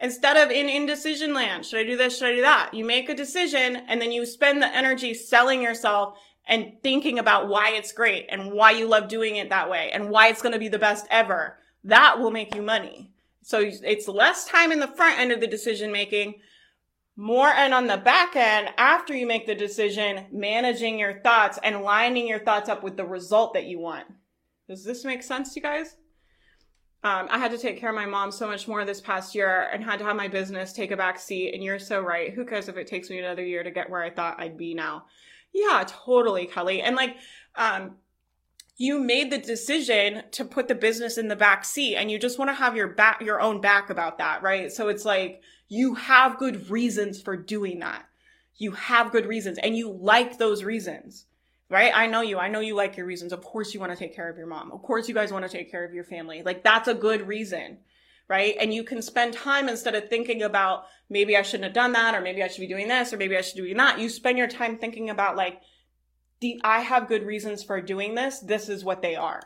instead of in indecision land. Should I do this? Should I do that? You make a decision and then you spend the energy selling yourself and thinking about why it's great and why you love doing it that way and why it's going to be the best ever. That will make you money. So it's less time in the front end of the decision making, more and on the back end after you make the decision, managing your thoughts and lining your thoughts up with the result that you want. Does this make sense, to you guys? Um, I had to take care of my mom so much more this past year and had to have my business take a back seat. And you're so right. Who cares if it takes me another year to get where I thought I'd be now? Yeah, totally, Kelly. And like, um, you made the decision to put the business in the back seat and you just want to have your back, your own back about that, right? So it's like, you have good reasons for doing that. You have good reasons and you like those reasons right? I know you. I know you like your reasons. Of course you want to take care of your mom. Of course you guys want to take care of your family. Like that's a good reason, right? And you can spend time instead of thinking about maybe I shouldn't have done that or maybe I should be doing this or maybe I should be doing that. You spend your time thinking about like, the, I have good reasons for doing this. This is what they are.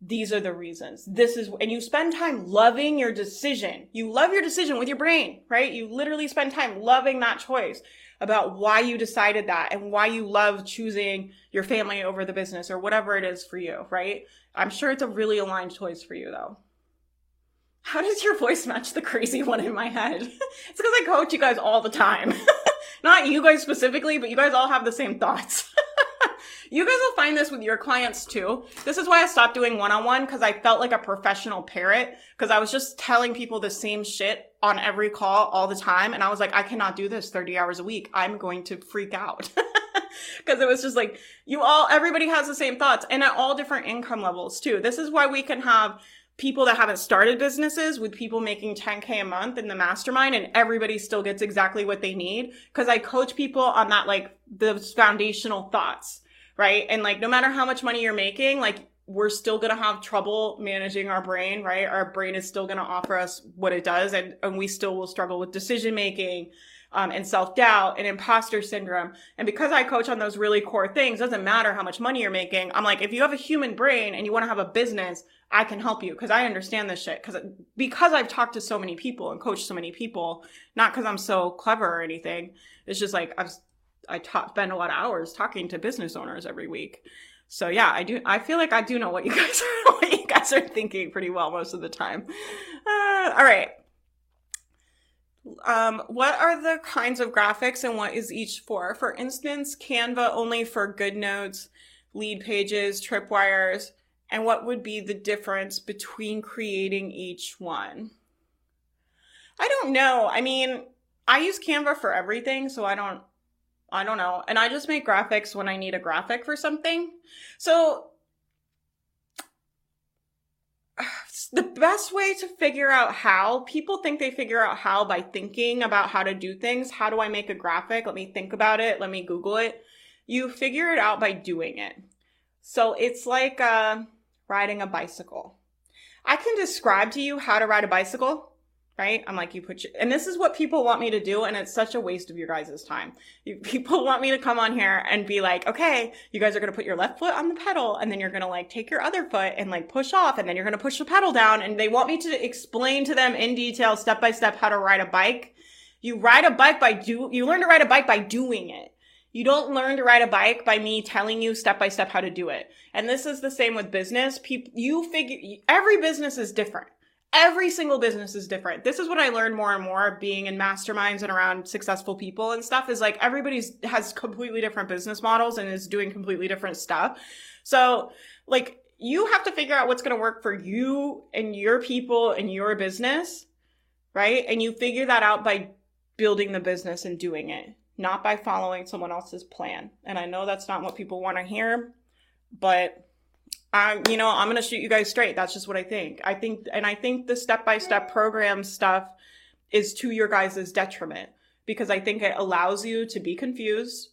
These are the reasons. This is, and you spend time loving your decision. You love your decision with your brain, right? You literally spend time loving that choice about why you decided that and why you love choosing your family over the business or whatever it is for you, right? I'm sure it's a really aligned choice for you though. How does your voice match the crazy one in my head? it's because I coach you guys all the time. Not you guys specifically, but you guys all have the same thoughts. you guys will find this with your clients too. This is why I stopped doing one on one because I felt like a professional parrot because I was just telling people the same shit on every call all the time. And I was like, I cannot do this 30 hours a week. I'm going to freak out. Because it was just like, you all, everybody has the same thoughts and at all different income levels too. This is why we can have people that haven't started businesses with people making 10K a month in the mastermind and everybody still gets exactly what they need. Cause I coach people on that, like those foundational thoughts, right? And like, no matter how much money you're making, like we're still going to have trouble managing our brain, right? Our brain is still going to offer us what it does, and, and we still will struggle with decision making. Um, and self doubt and imposter syndrome. And because I coach on those really core things, doesn't matter how much money you're making. I'm like, if you have a human brain and you want to have a business, I can help you because I understand this shit. Because because I've talked to so many people and coached so many people, not because I'm so clever or anything. It's just like I've I spend a lot of hours talking to business owners every week. So yeah, I do. I feel like I do know what you guys are what you guys are thinking pretty well most of the time. Uh, all right. Um, what are the kinds of graphics and what is each for? For instance, Canva only for good notes, lead pages, tripwires, and what would be the difference between creating each one? I don't know. I mean, I use Canva for everything, so I don't I don't know. And I just make graphics when I need a graphic for something. So the best way to figure out how people think they figure out how by thinking about how to do things. How do I make a graphic? Let me think about it. Let me Google it. You figure it out by doing it. So it's like uh, riding a bicycle. I can describe to you how to ride a bicycle right? I'm like, you put your, and this is what people want me to do. And it's such a waste of your guys' time. People want me to come on here and be like, okay, you guys are going to put your left foot on the pedal and then you're going to like take your other foot and like push off and then you're going to push the pedal down. And they want me to explain to them in detail, step by step, how to ride a bike. You ride a bike by do, you learn to ride a bike by doing it. You don't learn to ride a bike by me telling you step by step how to do it. And this is the same with business. People, you figure, every business is different every single business is different. This is what I learned more and more being in masterminds and around successful people and stuff is like everybody's has completely different business models and is doing completely different stuff. So like you have to figure out what's going to work for you and your people and your business, right? And you figure that out by building the business and doing it, not by following someone else's plan. And I know that's not what people want to hear, but I, you know, I'm going to shoot you guys straight. That's just what I think. I think, and I think the step by step program stuff is to your guys' detriment because I think it allows you to be confused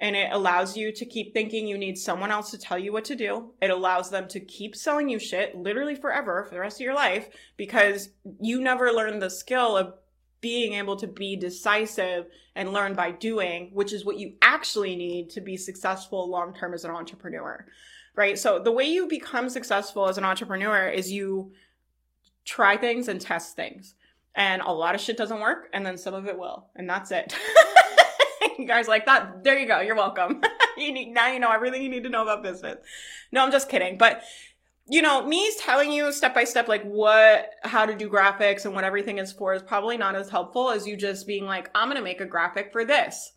and it allows you to keep thinking you need someone else to tell you what to do. It allows them to keep selling you shit literally forever for the rest of your life because you never learned the skill of being able to be decisive and learn by doing, which is what you actually need to be successful long term as an entrepreneur right? So the way you become successful as an entrepreneur is you try things and test things. And a lot of shit doesn't work, and then some of it will. And that's it. you guys like that? There you go. You're welcome. you need now you know everything you need to know about business. No, I'm just kidding. But you know, me telling you step by step like what how to do graphics and what everything is for is probably not as helpful as you just being like, I'm gonna make a graphic for this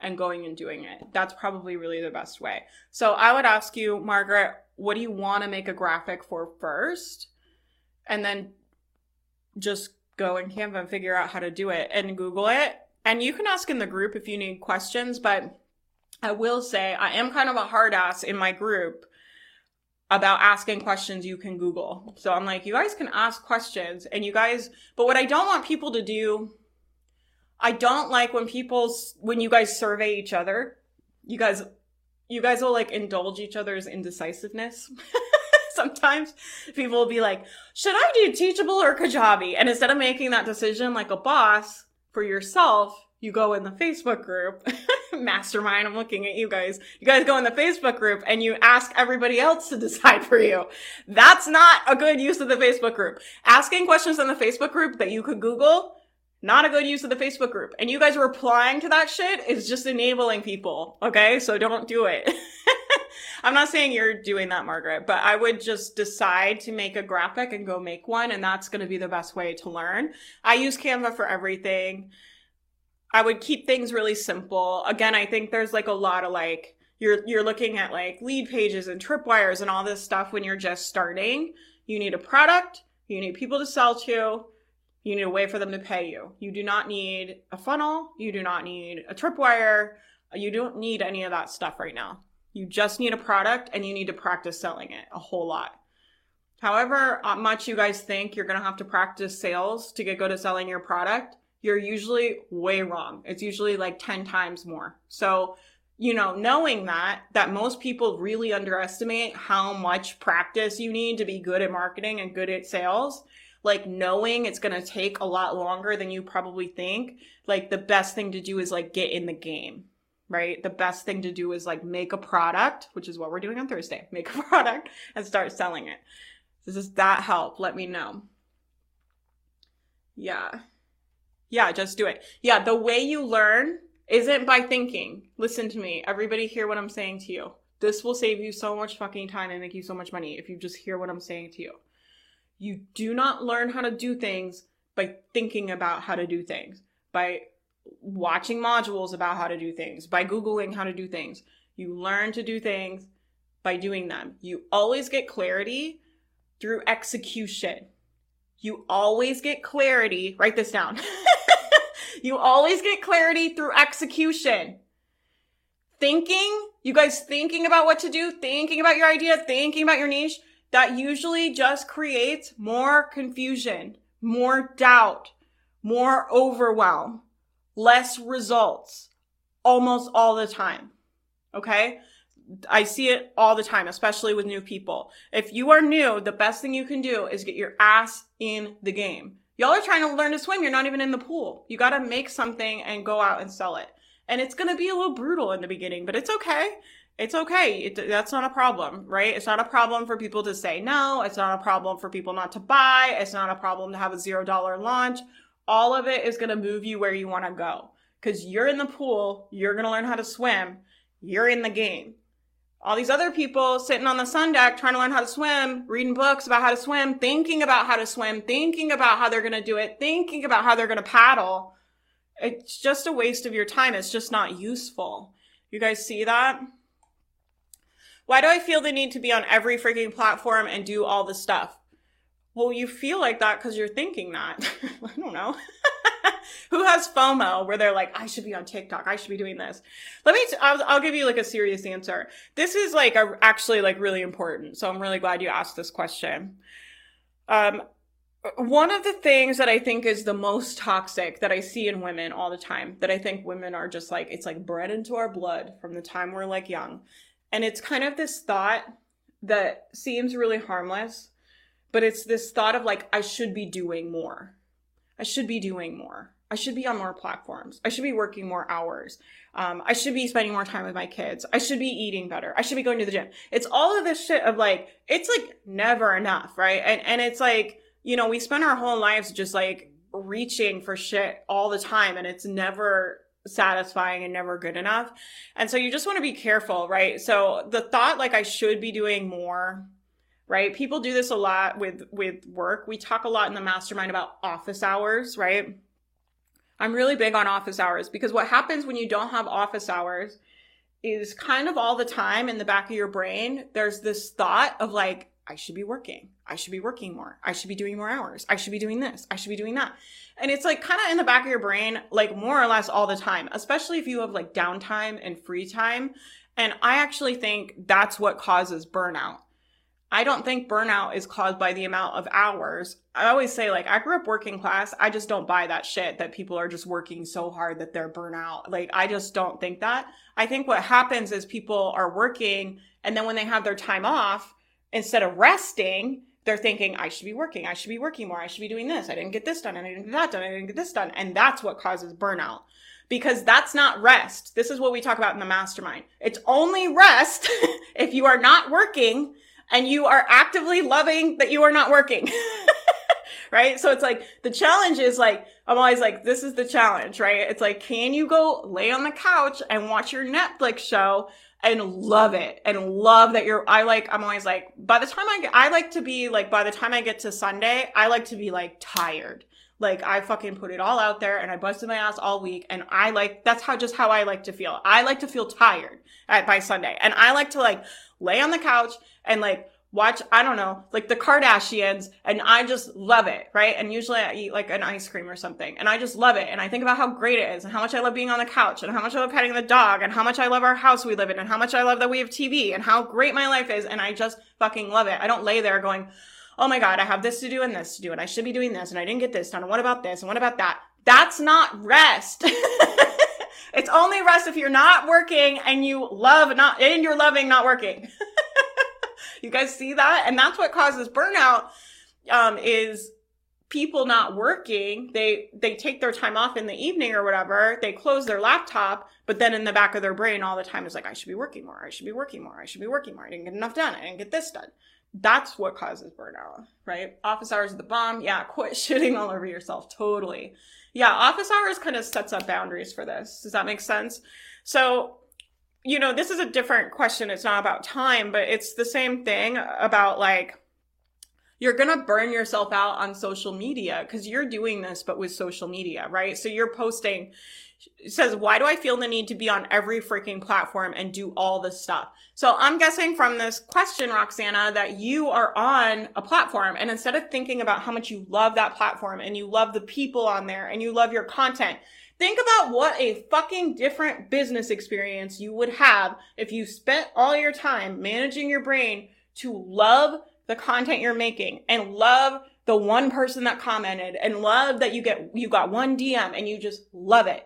and going and doing it. That's probably really the best way. So I would ask you, Margaret, what do you want to make a graphic for first? And then just go in Canva and figure out how to do it and Google it. And you can ask in the group if you need questions, but I will say I am kind of a hard ass in my group about asking questions you can Google. So I'm like, you guys can ask questions and you guys, but what I don't want people to do I don't like when people when you guys survey each other. You guys you guys will like indulge each other's indecisiveness. Sometimes people will be like, "Should I do Teachable or Kajabi?" And instead of making that decision like a boss for yourself, you go in the Facebook group. Mastermind, I'm looking at you guys. You guys go in the Facebook group and you ask everybody else to decide for you. That's not a good use of the Facebook group. Asking questions in the Facebook group that you could Google not a good use of the Facebook group. And you guys replying to that shit is just enabling people. Okay. So don't do it. I'm not saying you're doing that, Margaret, but I would just decide to make a graphic and go make one. And that's going to be the best way to learn. I use Canva for everything. I would keep things really simple. Again, I think there's like a lot of like, you're, you're looking at like lead pages and tripwires and all this stuff when you're just starting. You need a product. You need people to sell to you need a way for them to pay you. You do not need a funnel. You do not need a tripwire. You don't need any of that stuff right now. You just need a product and you need to practice selling it a whole lot. However uh, much you guys think you're going to have to practice sales to get good at selling your product, you're usually way wrong. It's usually like 10 times more. So you know, knowing that, that most people really underestimate how much practice you need to be good at marketing and good at sales, like knowing it's going to take a lot longer than you probably think, like the best thing to do is like get in the game, right? The best thing to do is like make a product, which is what we're doing on Thursday, make a product and start selling it. Does that help? Let me know. Yeah. Yeah, just do it. Yeah, the way you learn isn't by thinking. Listen to me. Everybody hear what I'm saying to you. This will save you so much fucking time and make you so much money if you just hear what I'm saying to you. You do not learn how to do things by thinking about how to do things, by watching modules about how to do things, by Googling how to do things. You learn to do things by doing them. You always get clarity through execution. You always get clarity. Write this down. You always get clarity through execution. Thinking, you guys thinking about what to do, thinking about your idea, thinking about your niche, that usually just creates more confusion, more doubt, more overwhelm, less results almost all the time. Okay? I see it all the time, especially with new people. If you are new, the best thing you can do is get your ass in the game. Y'all are trying to learn to swim. You're not even in the pool. You got to make something and go out and sell it. And it's going to be a little brutal in the beginning, but it's okay. It's okay. It, that's not a problem, right? It's not a problem for people to say no. It's not a problem for people not to buy. It's not a problem to have a zero dollar launch. All of it is going to move you where you want to go because you're in the pool. You're going to learn how to swim. You're in the game all these other people sitting on the sun deck trying to learn how to swim, reading books about how to swim, thinking about how to swim, thinking about how they're going to do it, thinking about how they're going to paddle. It's just a waste of your time. It's just not useful. You guys see that? Why do I feel the need to be on every freaking platform and do all the stuff? Well, you feel like that because you're thinking that. I don't know. who has FOMO where they're like, I should be on TikTok. I should be doing this. Let me, i I'll, I'll give you like a serious answer. This is like a, actually like really important. So I'm really glad you asked this question. Um, one of the things that I think is the most toxic that I see in women all the time, that I think women are just like, it's like bred into our blood from the time we're like young. And it's kind of this thought that seems really harmless, but it's this thought of like, I should be doing more. I should be doing more. I should be on more platforms. I should be working more hours. Um, I should be spending more time with my kids. I should be eating better. I should be going to the gym. It's all of this shit of like, it's like never enough, right? And, and it's like, you know, we spend our whole lives just like reaching for shit all the time and it's never satisfying and never good enough. And so you just want to be careful, right? So the thought like I should be doing more right people do this a lot with with work we talk a lot in the mastermind about office hours right I'm really big on office hours because what happens when you don't have office hours is kind of all the time in the back of your brain, there's this thought of like, I should be working. I should be working more. I should be doing more hours. I should be doing this. I should be doing that. And it's like kind of in the back of your brain, like more or less all the time, especially if you have like downtime and free time. And I actually think that's what causes burnout I don't think burnout is caused by the amount of hours. I always say, like, I grew up working class. I just don't buy that shit that people are just working so hard that they're burnout. Like, I just don't think that. I think what happens is people are working, and then when they have their time off, instead of resting, they're thinking, I should be working. I should be working more. I should be doing this. I didn't get this done. I didn't get that done. I didn't get this done. And that's what causes burnout because that's not rest. This is what we talk about in the mastermind. It's only rest if you are not working and you are actively loving that you are not working. right? So it's like the challenge is like, I'm always like, this is the challenge, right? It's like, can you go lay on the couch and watch your Netflix show and love it and love that you're, I like, I'm always like, by the time I get, I like to be like, by the time I get to Sunday, I like to be like tired. Like I fucking put it all out there and I busted my ass all week and I like, that's how, just how I like to feel. I like to feel tired at, by Sunday and I like to like lay on the couch and like watch, I don't know, like the Kardashians and I just love it, right? And usually I eat like an ice cream or something and I just love it. And I think about how great it is and how much I love being on the couch and how much I love petting the dog and how much I love our house we live in and how much I love that we have TV and how great my life is. And I just fucking love it. I don't lay there going, Oh my God, I have this to do and this to do and I should be doing this and I didn't get this done. And what about this? And what about that? That's not rest. it's only rest if you're not working and you love not, and you're loving not working. you guys see that? And that's what causes burnout, um, is people not working. They, they take their time off in the evening or whatever. They close their laptop, but then in the back of their brain all the time is like, I should be working more. I should be working more. I should be working more. I didn't get enough done. I didn't get this done. That's what causes burnout, right? Office hours are the bomb. Yeah, quit shitting all over yourself. Totally. Yeah, office hours kind of sets up boundaries for this. Does that make sense? So, you know, this is a different question. It's not about time, but it's the same thing about like, you're going to burn yourself out on social media because you're doing this, but with social media, right? So you're posting, says, why do I feel the need to be on every freaking platform and do all this stuff? So I'm guessing from this question, Roxana, that you are on a platform and instead of thinking about how much you love that platform and you love the people on there and you love your content, think about what a fucking different business experience you would have if you spent all your time managing your brain to love the content you're making and love the one person that commented and love that you get you got one DM and you just love it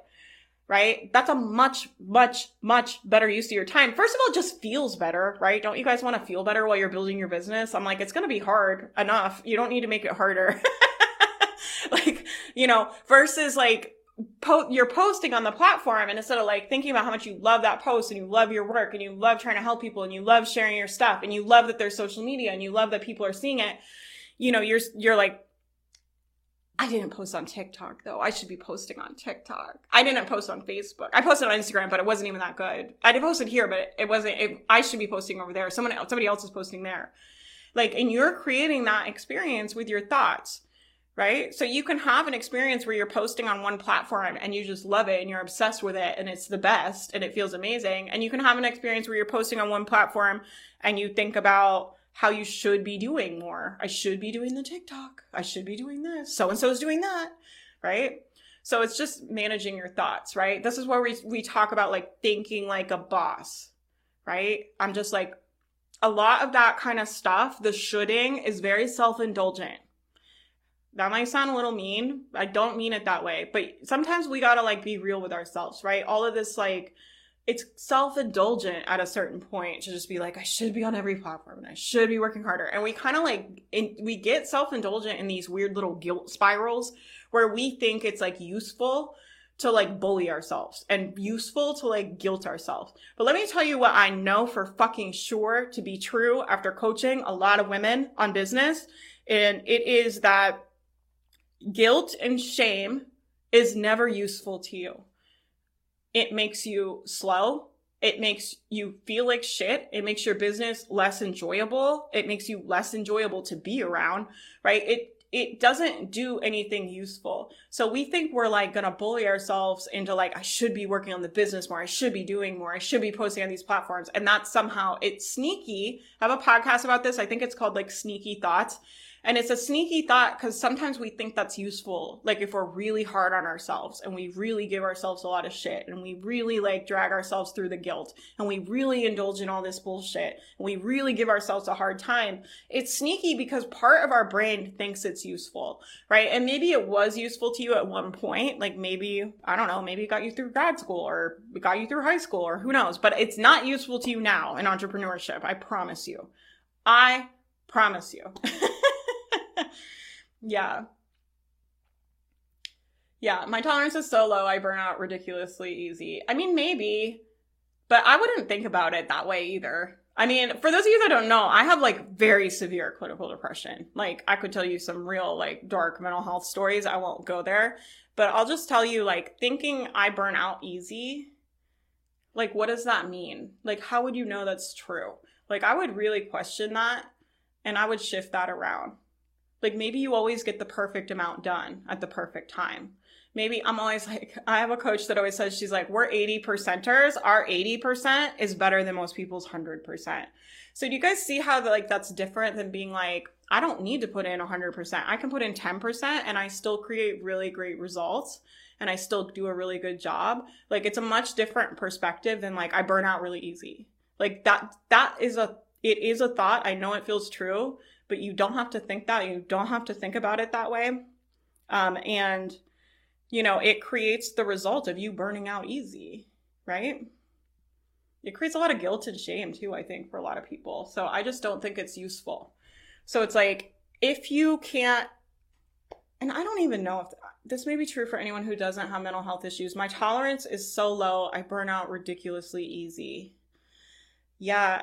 right? That's a much, much, much better use of your time. First of all, just feels better, right? Don't you guys want to feel better while you're building your business? I'm like, it's going to be hard enough. You don't need to make it harder. like, you know, versus like, po- you're posting on the platform and instead of like thinking about how much you love that post and you love your work and you love trying to help people and you love sharing your stuff and you love that there's social media and you love that people are seeing it, you know, you're, you're like I didn't post on TikTok though. I should be posting on TikTok. I didn't post on Facebook. I posted on Instagram, but it wasn't even that good. I did post it here, but it wasn't. It, I should be posting over there. Someone else, somebody else is posting there. Like, and you're creating that experience with your thoughts, right? So you can have an experience where you're posting on one platform and you just love it and you're obsessed with it and it's the best and it feels amazing. And you can have an experience where you're posting on one platform and you think about how you should be doing more. I should be doing the TikTok. I should be doing this. So and so is doing that, right? So it's just managing your thoughts, right? This is where we we talk about like thinking like a boss, right? I'm just like a lot of that kind of stuff, the shoulding is very self-indulgent. That might sound a little mean. I don't mean it that way, but sometimes we got to like be real with ourselves, right? All of this like it's self-indulgent at a certain point to just be like i should be on every platform and i should be working harder and we kind of like in, we get self-indulgent in these weird little guilt spirals where we think it's like useful to like bully ourselves and useful to like guilt ourselves but let me tell you what i know for fucking sure to be true after coaching a lot of women on business and it is that guilt and shame is never useful to you it makes you slow. It makes you feel like shit. It makes your business less enjoyable. It makes you less enjoyable to be around, right? It it doesn't do anything useful. So we think we're like gonna bully ourselves into like, I should be working on the business more. I should be doing more. I should be posting on these platforms. And that's somehow it's sneaky. I have a podcast about this. I think it's called like sneaky thoughts. And it's a sneaky thought because sometimes we think that's useful. Like if we're really hard on ourselves and we really give ourselves a lot of shit and we really like drag ourselves through the guilt and we really indulge in all this bullshit and we really give ourselves a hard time. It's sneaky because part of our brain thinks it's useful, right? And maybe it was useful to you at one point. Like maybe, I don't know, maybe it got you through grad school or it got you through high school or who knows, but it's not useful to you now in entrepreneurship. I promise you. I promise you. yeah. Yeah, my tolerance is so low, I burn out ridiculously easy. I mean, maybe, but I wouldn't think about it that way either. I mean, for those of you that don't know, I have like very severe clinical depression. Like, I could tell you some real, like, dark mental health stories. I won't go there, but I'll just tell you, like, thinking I burn out easy, like, what does that mean? Like, how would you know that's true? Like, I would really question that and I would shift that around. Like maybe you always get the perfect amount done at the perfect time. Maybe I'm always like, I have a coach that always says, she's like, we're 80 percenters. Our 80% is better than most people's 100%. So do you guys see how like that's different than being like, I don't need to put in 100%. I can put in 10% and I still create really great results and I still do a really good job. Like it's a much different perspective than like I burn out really easy. Like that that is a it is a thought. I know it feels true, but you don't have to think that. You don't have to think about it that way. Um, and you know, it creates the result of you burning out easy, right? It creates a lot of guilt and shame too, I think, for a lot of people. So I just don't think it's useful. So it's like, if you can't, and I don't even know if this may be true for anyone who doesn't have mental health issues. My tolerance is so low, I burn out ridiculously easy. Yeah,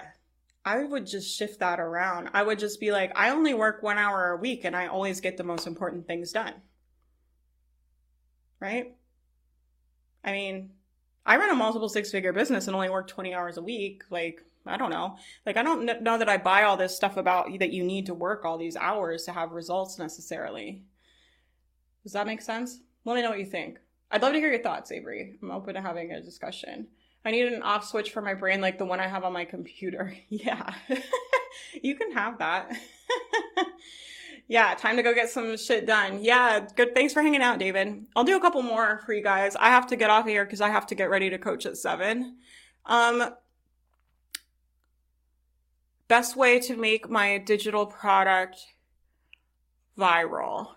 I would just shift that around. I would just be like, I only work one hour a week and I always get the most important things done. Right? I mean, I run a multiple six figure business and only work 20 hours a week. Like, I don't know. Like, I don't know that I buy all this stuff about that you need to work all these hours to have results necessarily. Does that make sense? Let me know what you think. I'd love to hear your thoughts, Avery. I'm open to having a discussion. I need an off switch for my brain like the one I have on my computer. Yeah. you can have that. yeah, time to go get some shit done. Yeah, good. Thanks for hanging out, David. I'll do a couple more for you guys. I have to get off of here because I have to get ready to coach at seven. Um, best way to make my digital product viral.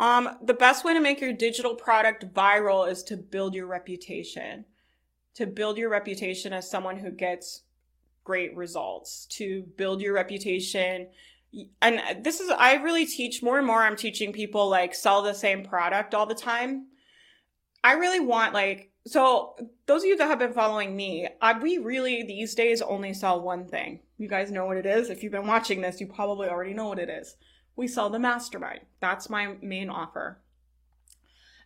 Um, the best way to make your digital product viral is to build your reputation to build your reputation as someone who gets great results, to build your reputation. And uh, this is, I really teach more and more. I'm teaching people like sell the same product all the time. I really want like, so those of you that have been following me, I, we really these days only sell one thing. You guys know what it is. If you've been watching this, you probably already know what it is. We sell the mastermind. That's my main offer.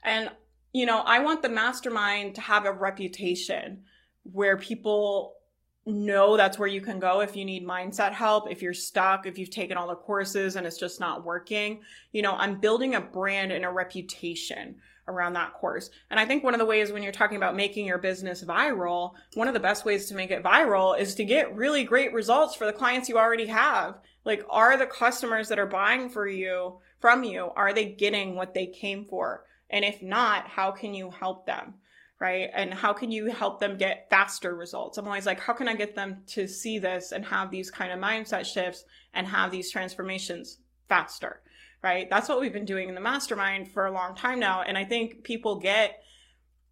And you know, I want the mastermind to have a reputation where people know that's where you can go if you need mindset help, if you're stuck, if you've taken all the courses and it's just not working. You know, I'm building a brand and a reputation around that course. And I think one of the ways when you're talking about making your business viral, one of the best ways to make it viral is to get really great results for the clients you already have. Like, are the customers that are buying for you, from you, are they getting what they came for? And if not, how can you help them? Right. And how can you help them get faster results? I'm always like, how can I get them to see this and have these kind of mindset shifts and have these transformations faster? Right. That's what we've been doing in the mastermind for a long time now. And I think people get,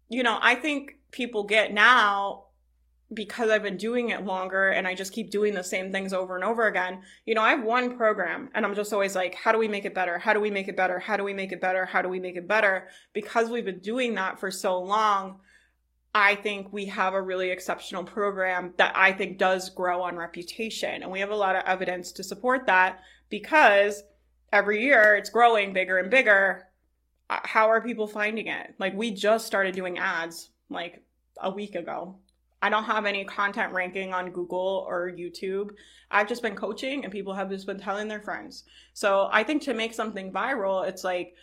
you know, I think people get now because I've been doing it longer and I just keep doing the same things over and over again, you know, I have one program and I'm just always like, how do we make it better? How do we make it better? How do we make it better? How do we make it better? Because we've been doing that for so long, I think we have a really exceptional program that I think does grow on reputation. And we have a lot of evidence to support that because every year it's growing bigger and bigger. Uh, how are people finding it? Like, we just started doing ads like a week ago I don't have any content ranking on Google or YouTube. I've just been coaching and people have just been telling their friends. So I think to make something viral, it's like,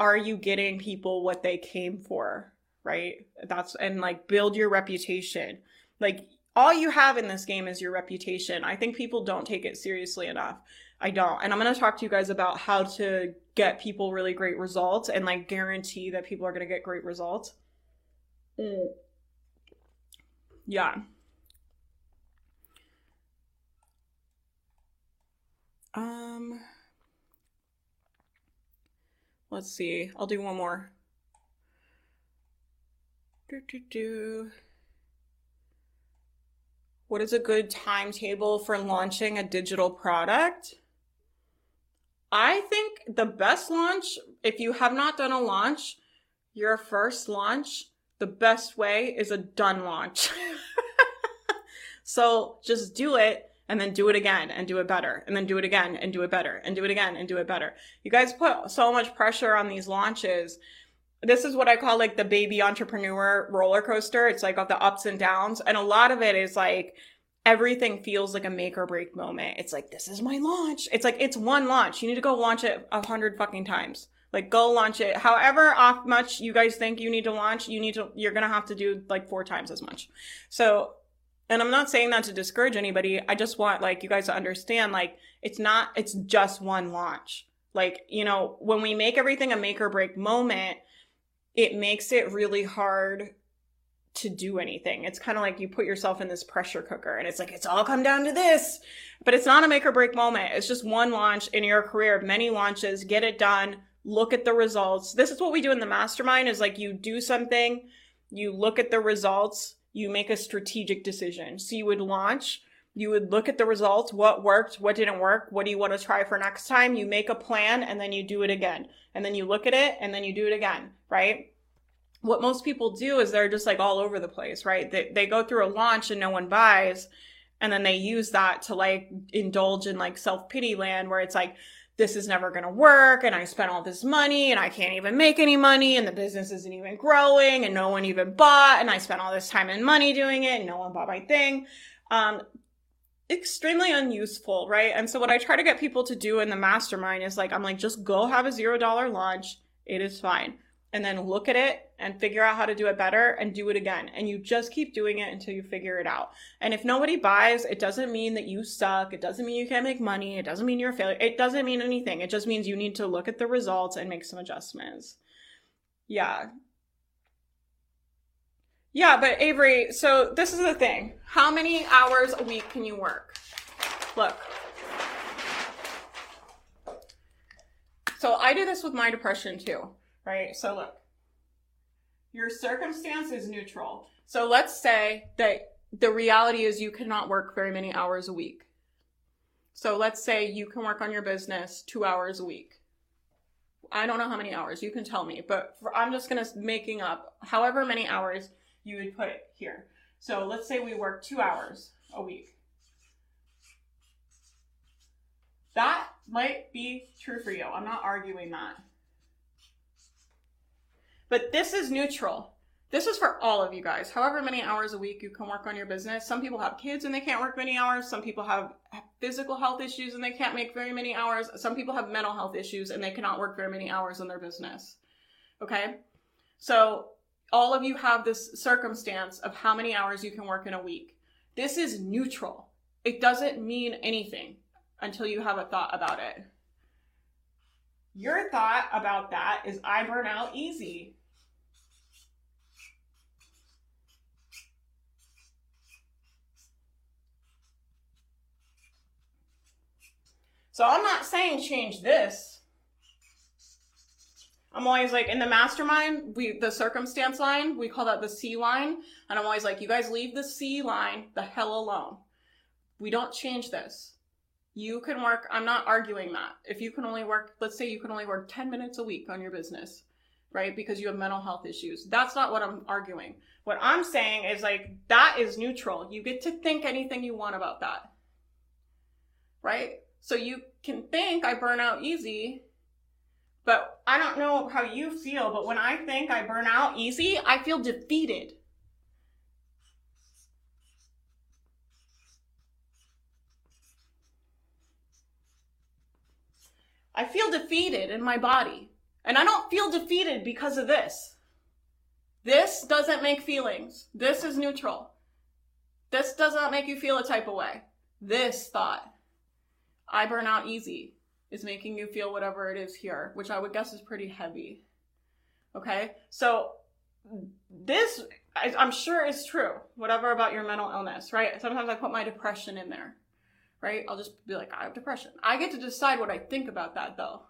are you getting people what they came for? Right? That's and like build your reputation. Like all you have in this game is your reputation. I think people don't take it seriously enough. I don't. And I'm going to talk to you guys about how to get people really great results and like guarantee that people are going to get great results. Mm. Yeah. Um, let's see. I'll do one more. Do, do, do. What is a good timetable for launching a digital product? I think the best launch, if you have not done a launch, your first launch the best way is a done launch. so just do it and then do it again and do it better and then do it again and do it better and do it again and do it better. You guys put so much pressure on these launches. This is what I call like the baby entrepreneur roller coaster. It's like of the ups and downs. And a lot of it is like everything feels like a make or break moment. It's like, this is my launch. It's like, it's one launch. You need to go launch it a hundred fucking times. Like go launch it. However off much you guys think you need to launch, you need to you're gonna have to do like four times as much. So and I'm not saying that to discourage anybody. I just want like you guys to understand like it's not it's just one launch. Like, you know, when we make everything a make or break moment, it makes it really hard to do anything. It's kind of like you put yourself in this pressure cooker and it's like, it's all come down to this, but it's not a make or break moment. It's just one launch in your career, many launches, get it done, look at the results. This is what we do in the mastermind is like you do something, you look at the results, you make a strategic decision. So you would launch, you would look at the results, what worked, what didn't work, what do you want to try for next time? You make a plan and then you do it again. And then you look at it and then you do it again, right? What most people do is they're just like all over the place, right? They, they go through a launch and no one buys. And then they use that to like indulge in like self pity land where it's like, this is never going to work and I spent all this money and I can't even make any money and the business isn't even growing and no one even bought and I spent all this time and money doing it and no one bought my thing. Um, extremely unuseful, right? And so what I try to get people to do in the mastermind is like, I'm like, just go have a zero dollar launch. It is fine and then look at it and figure out how to do it better and do it again. And you just keep doing it until you figure it out. And if nobody buys, it doesn't mean that you suck. It doesn't mean you can't make money. It doesn't mean you're a failure. It doesn't mean anything. It just means you need to look at the results and make some adjustments. Yeah. Yeah, but Avery, so this is the thing. How many hours a week can you work? Look. So I do this with my depression too right? So look, your circumstance is neutral. So let's say that the reality is you cannot work very many hours a week. So let's say you can work on your business two hours a week. I don't know how many hours, you can tell me, but for, I'm just gonna making up however many hours you would put here. So let's say we work two hours a week. That might be true for you. I'm not arguing that. But this is neutral. This is for all of you guys. However many hours a week you can work on your business. Some people have kids and they can't work many hours. Some people have physical health issues and they can't make very many hours. Some people have mental health issues and they cannot work very many hours in their business. Okay? So all of you have this circumstance of how many hours you can work in a week. This is neutral. It doesn't mean anything until you have a thought about it. Your thought about that is I burn out easy. So I'm not saying change this. I'm always like in the mastermind, we the circumstance line, we call that the C line, and I'm always like, you guys leave the C line the hell alone. We don't change this. You can work, I'm not arguing that. If you can only work, let's say you can only work 10 minutes a week on your business, right? Because you have mental health issues. That's not what I'm arguing. What I'm saying is like, that is neutral. You get to think anything you want about that, right? So you can think I burn out easy, but I don't know how you feel, but when I think I burn out easy, I feel defeated. I feel defeated in my body. And I don't feel defeated because of this. This doesn't make feelings. This is neutral. This does not make you feel a type of way. This thought I burn out easy is making you feel whatever it is here, which I would guess is pretty heavy. Okay? So this I, am sure is true, whatever about your mental illness, right? Sometimes I put my depression in there, right? I'll just be like, I have depression. I get to decide what I think about that though,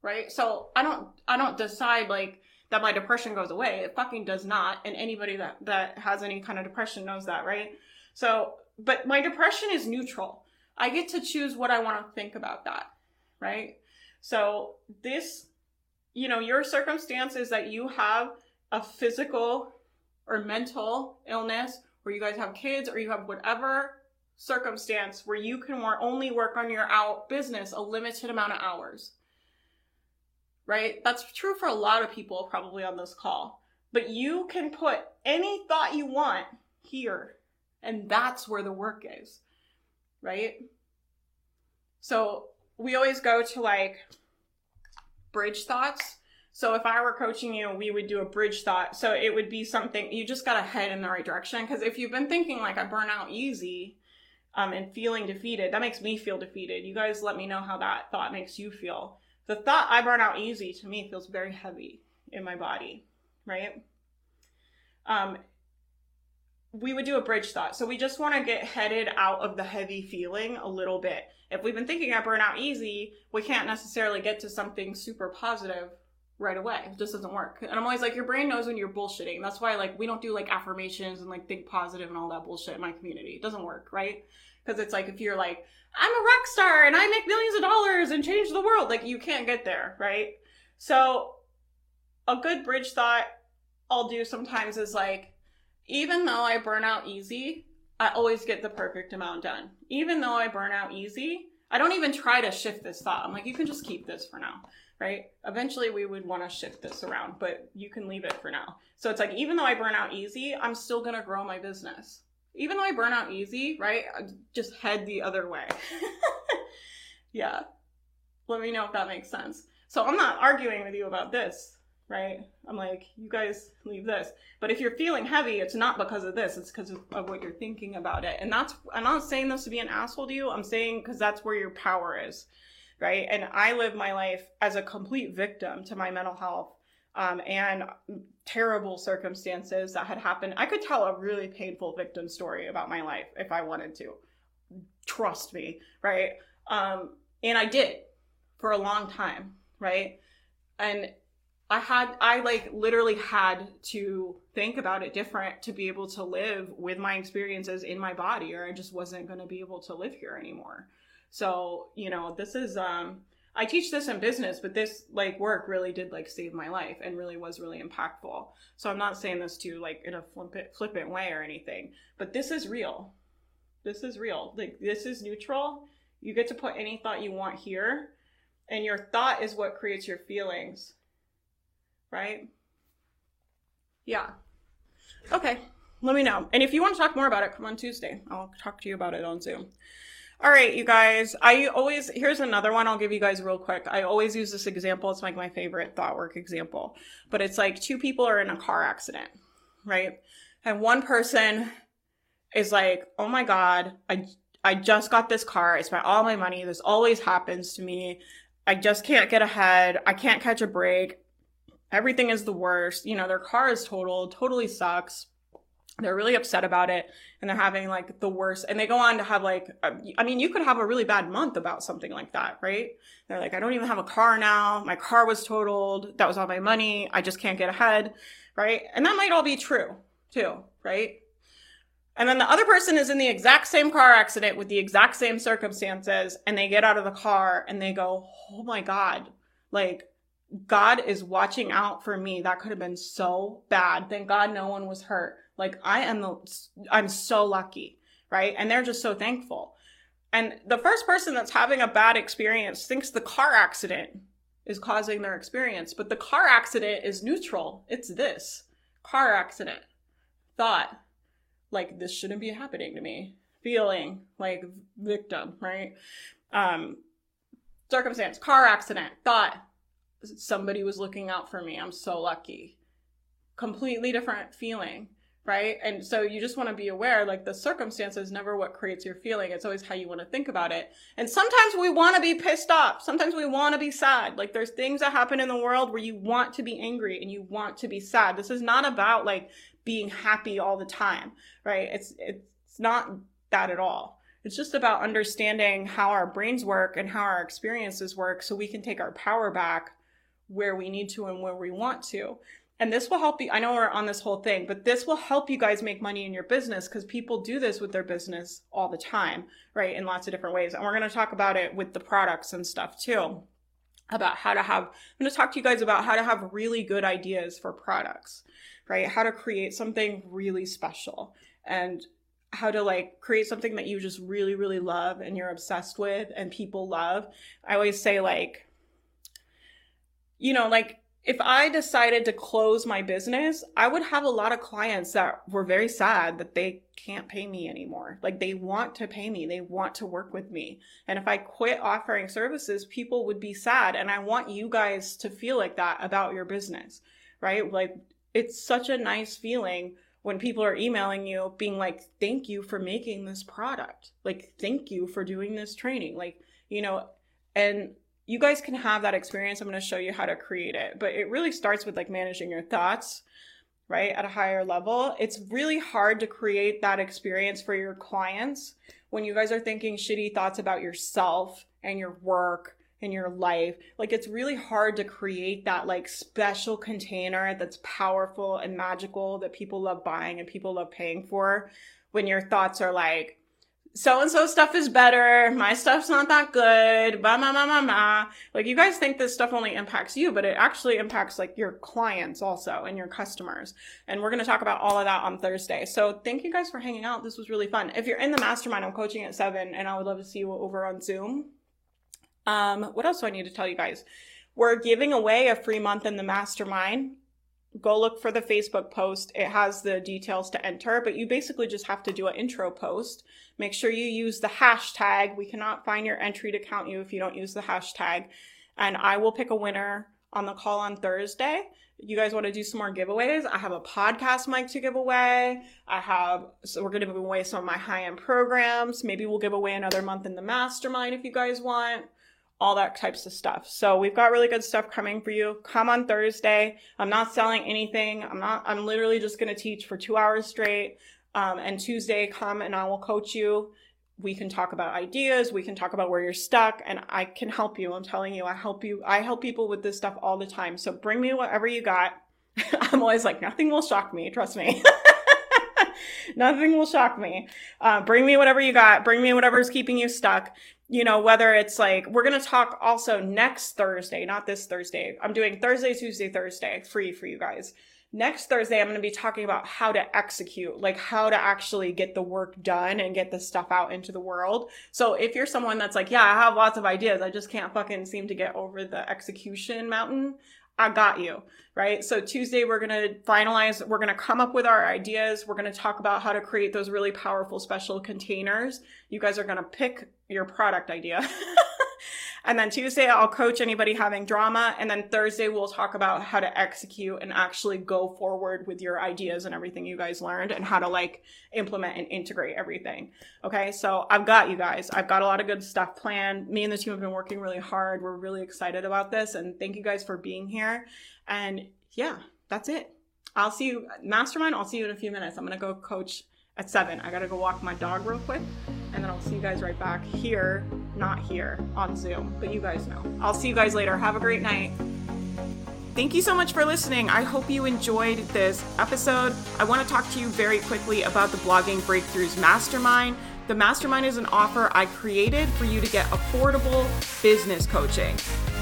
right? So I don't, I don't decide like that my depression goes away. It fucking does not. And anybody that, that has any kind of depression knows that, right? So, but my depression is neutral. I get to choose what I want to think about that, right? So this, you know, your circumstance is that you have a physical or mental illness, or you guys have kids, or you have whatever circumstance where you can only work on your out business a limited amount of hours. Right? That's true for a lot of people probably on this call. But you can put any thought you want here, and that's where the work is right? So we always go to like bridge thoughts. So if I were coaching you, we would do a bridge thought. So it would be something you just got to head in the right direction. Because if you've been thinking like I burn out easy, um, and feeling defeated, that makes me feel defeated. You guys let me know how that thought makes you feel. The thought I burn out easy to me feels very heavy in my body, right? Um, we would do a bridge thought. So we just want to get headed out of the heavy feeling a little bit. If we've been thinking I burn out easy, we can't necessarily get to something super positive right away. It just doesn't work. And I'm always like, your brain knows when you're bullshitting. That's why like we don't do like affirmations and like think positive and all that bullshit in my community. It doesn't work, right? Because it's like if you're like, I'm a rock star and I make millions of dollars and change the world, like you can't get there, right? So a good bridge thought I'll do sometimes is like, even though I burn out easy, I always get the perfect amount done. Even though I burn out easy, I don't even try to shift this thought. I'm like, you can just keep this for now, right? Eventually, we would want to shift this around, but you can leave it for now. So it's like, even though I burn out easy, I'm still going to grow my business. Even though I burn out easy, right? I just head the other way. yeah. Let me know if that makes sense. So I'm not arguing with you about this right? I'm like, you guys leave this. But if you're feeling heavy, it's not because of this, it's because of, of, what you're thinking about it. And that's, I'm not saying this to be an asshole to you, I'm saying because that's where your power is, right? And I live my life as a complete victim to my mental health. Um, and terrible circumstances that had happened. I could tell a really painful victim story about my life if I wanted to. Trust me, right? Um, and I did for a long time, right? And I had I like literally had to think about it different to be able to live with my experiences in my body or I just wasn't going to be able to live here anymore. So, you know, this is um I teach this in business, but this like work really did like save my life and really was really impactful. So I'm not saying this to like in a flippant flippant way or anything, but this is real. This is real. Like this is neutral. You get to put any thought you want here, and your thought is what creates your feelings right? Yeah. Okay. Let me know. And if you want to talk more about it, come on Tuesday. I'll talk to you about it on Zoom. All right, you guys. I always, here's another one I'll give you guys real quick. I always use this example. It's like my favorite thought work example. But it's like two people are in a car accident, right? And one person is like, oh my God, I, I just got this car. I spent all my money. This always happens to me. I just can't get ahead. I can't catch a break everything is the worst. You know, their car is totaled, totally sucks. They're really upset about it and they're having like the worst. And they go on to have like, uh, I mean, you could have a really bad month about something like that, right? They're like, I don't even have a car now. My car was totaled. That was all my money. I just can't get ahead, right? And that might all be true too, right? And then the other person is in the exact same car accident with the exact same circumstances and they get out of the car and they go, Oh my God, like God is watching out for me. That could have been so bad. Thank God no one was hurt. Like I am the, I'm so lucky, right? And they're just so thankful. And the first person that's having a bad experience thinks the car accident is causing their experience, but the car accident is neutral. It's this car accident thought, like this shouldn't be happening to me. Feeling like victim, right? Um, circumstance, car accident, thought, somebody was looking out for me. I'm so lucky. Completely different feeling, right? And so you just want to be aware like the circumstance is never what creates your feeling. It's always how you want to think about it. And sometimes we want to be pissed off. Sometimes we want to be sad. Like there's things that happen in the world where you want to be angry and you want to be sad. This is not about like being happy all the time, right? It's it's not that at all. It's just about understanding how our brains work and how our experiences work so we can take our power back where we need to and where we want to. And this will help you. I know we're on this whole thing, but this will help you guys make money in your business because people do this with their business all the time, right? In lots of different ways. And we're going to talk about it with the products and stuff too. About how to have, I'm going to talk to you guys about how to have really good ideas for products, right? How to create something really special and how to like create something that you just really, really love and you're obsessed with and people love. I always say, like, you know, like if I decided to close my business, I would have a lot of clients that were very sad that they can't pay me anymore. Like they want to pay me, they want to work with me. And if I quit offering services, people would be sad. And I want you guys to feel like that about your business, right? Like it's such a nice feeling when people are emailing you being like, thank you for making this product. Like, thank you for doing this training. Like, you know, and you guys can have that experience. I'm going to show you how to create it. But it really starts with like managing your thoughts, right? At a higher level. It's really hard to create that experience for your clients when you guys are thinking shitty thoughts about yourself and your work and your life. Like it's really hard to create that like special container that's powerful and magical that people love buying and people love paying for when your thoughts are like, so and so stuff is better. My stuff's not that good. Blah, blah, blah, blah, blah. Like you guys think this stuff only impacts you, but it actually impacts like your clients also and your customers. And we're going to talk about all of that on Thursday. So thank you guys for hanging out. This was really fun. If you're in the mastermind, I'm coaching at seven and I would love to see you over on Zoom. Um, what else do I need to tell you guys? We're giving away a free month in the mastermind go look for the Facebook post. It has the details to enter, but you basically just have to do an intro post. Make sure you use the hashtag. We cannot find your entry to count you if you don't use the hashtag. And I will pick a winner on the call on Thursday. You guys want to do some more giveaways? I have a podcast mic to give away. I have, so we're going to give away some of my high end programs. Maybe we'll give away another month in the mastermind if you guys want all that types of stuff. So we've got really good stuff coming for you. Come on Thursday. I'm not selling anything. I'm not, I'm literally just going to teach for two hours straight. Um, and Tuesday, come and I will coach you. We can talk about ideas. We can talk about where you're stuck and I can help you. I'm telling you, I help you. I help people with this stuff all the time. So bring me whatever you got. I'm always like, nothing will shock me. Trust me. nothing will shock me. Uh, bring me whatever you got. Bring me whatever's keeping you stuck you know, whether it's like, we're going to talk also next Thursday, not this Thursday. I'm doing Thursday, Tuesday, Thursday, free for you guys. Next Thursday, I'm going to be talking about how to execute, like how to actually get the work done and get the stuff out into the world. So if you're someone that's like, yeah, I have lots of ideas, I just can't fucking seem to get over the execution mountain, I got you, right? So Tuesday, we're going to finalize, we're going to come up with our ideas. We're going to talk about how to create those really powerful special containers. You guys are going to pick your product idea. And then Tuesday, I'll coach anybody having drama. And then Thursday, we'll talk about how to execute and actually go forward with your ideas and everything you guys learned and how to like implement and integrate everything. Okay. So I've got you guys. I've got a lot of good stuff planned. Me and the team have been working really hard. We're really excited about this. And thank you guys for being here. And yeah, that's it. I'll see you, Mastermind. I'll see you in a few minutes. I'm going to go coach at seven. I got to go walk my dog real quick and then I'll see you guys right back here, not here on Zoom, but you guys know. I'll see you guys later. Have a great night. Thank you so much for listening. I hope you enjoyed this episode. I want to talk to you very quickly about the Blogging Breakthroughs Mastermind. The Mastermind is an offer I created for you to get affordable business coaching.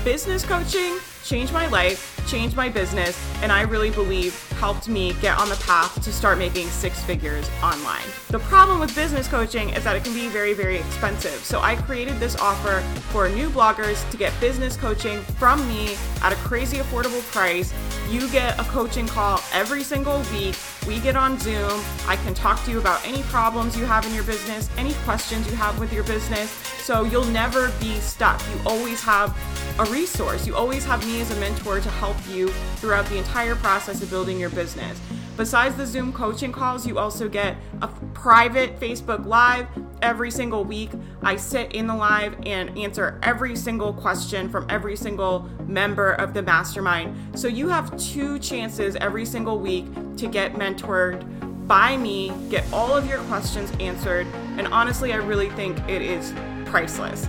Business coaching changed my life, changed my business, and I really believe helped me get on the path to start making six figures online. The problem with business coaching is that it can be very, very expensive. So I created this offer for new bloggers to get business coaching from me at a crazy affordable price. You get a coaching call every single week. We get on Zoom. I can talk to you about any problems you have in your business, any questions you have with your business. So you'll never be stuck. You always have a resource. You always have me as a mentor to help you throughout the entire process of building your business. Besides the Zoom coaching calls, you also get a private Facebook Live every single week. I sit in the live and answer every single question from every single member of the mastermind. So you have two chances every single week to get mentored by me, get all of your questions answered. And honestly, I really think it is priceless.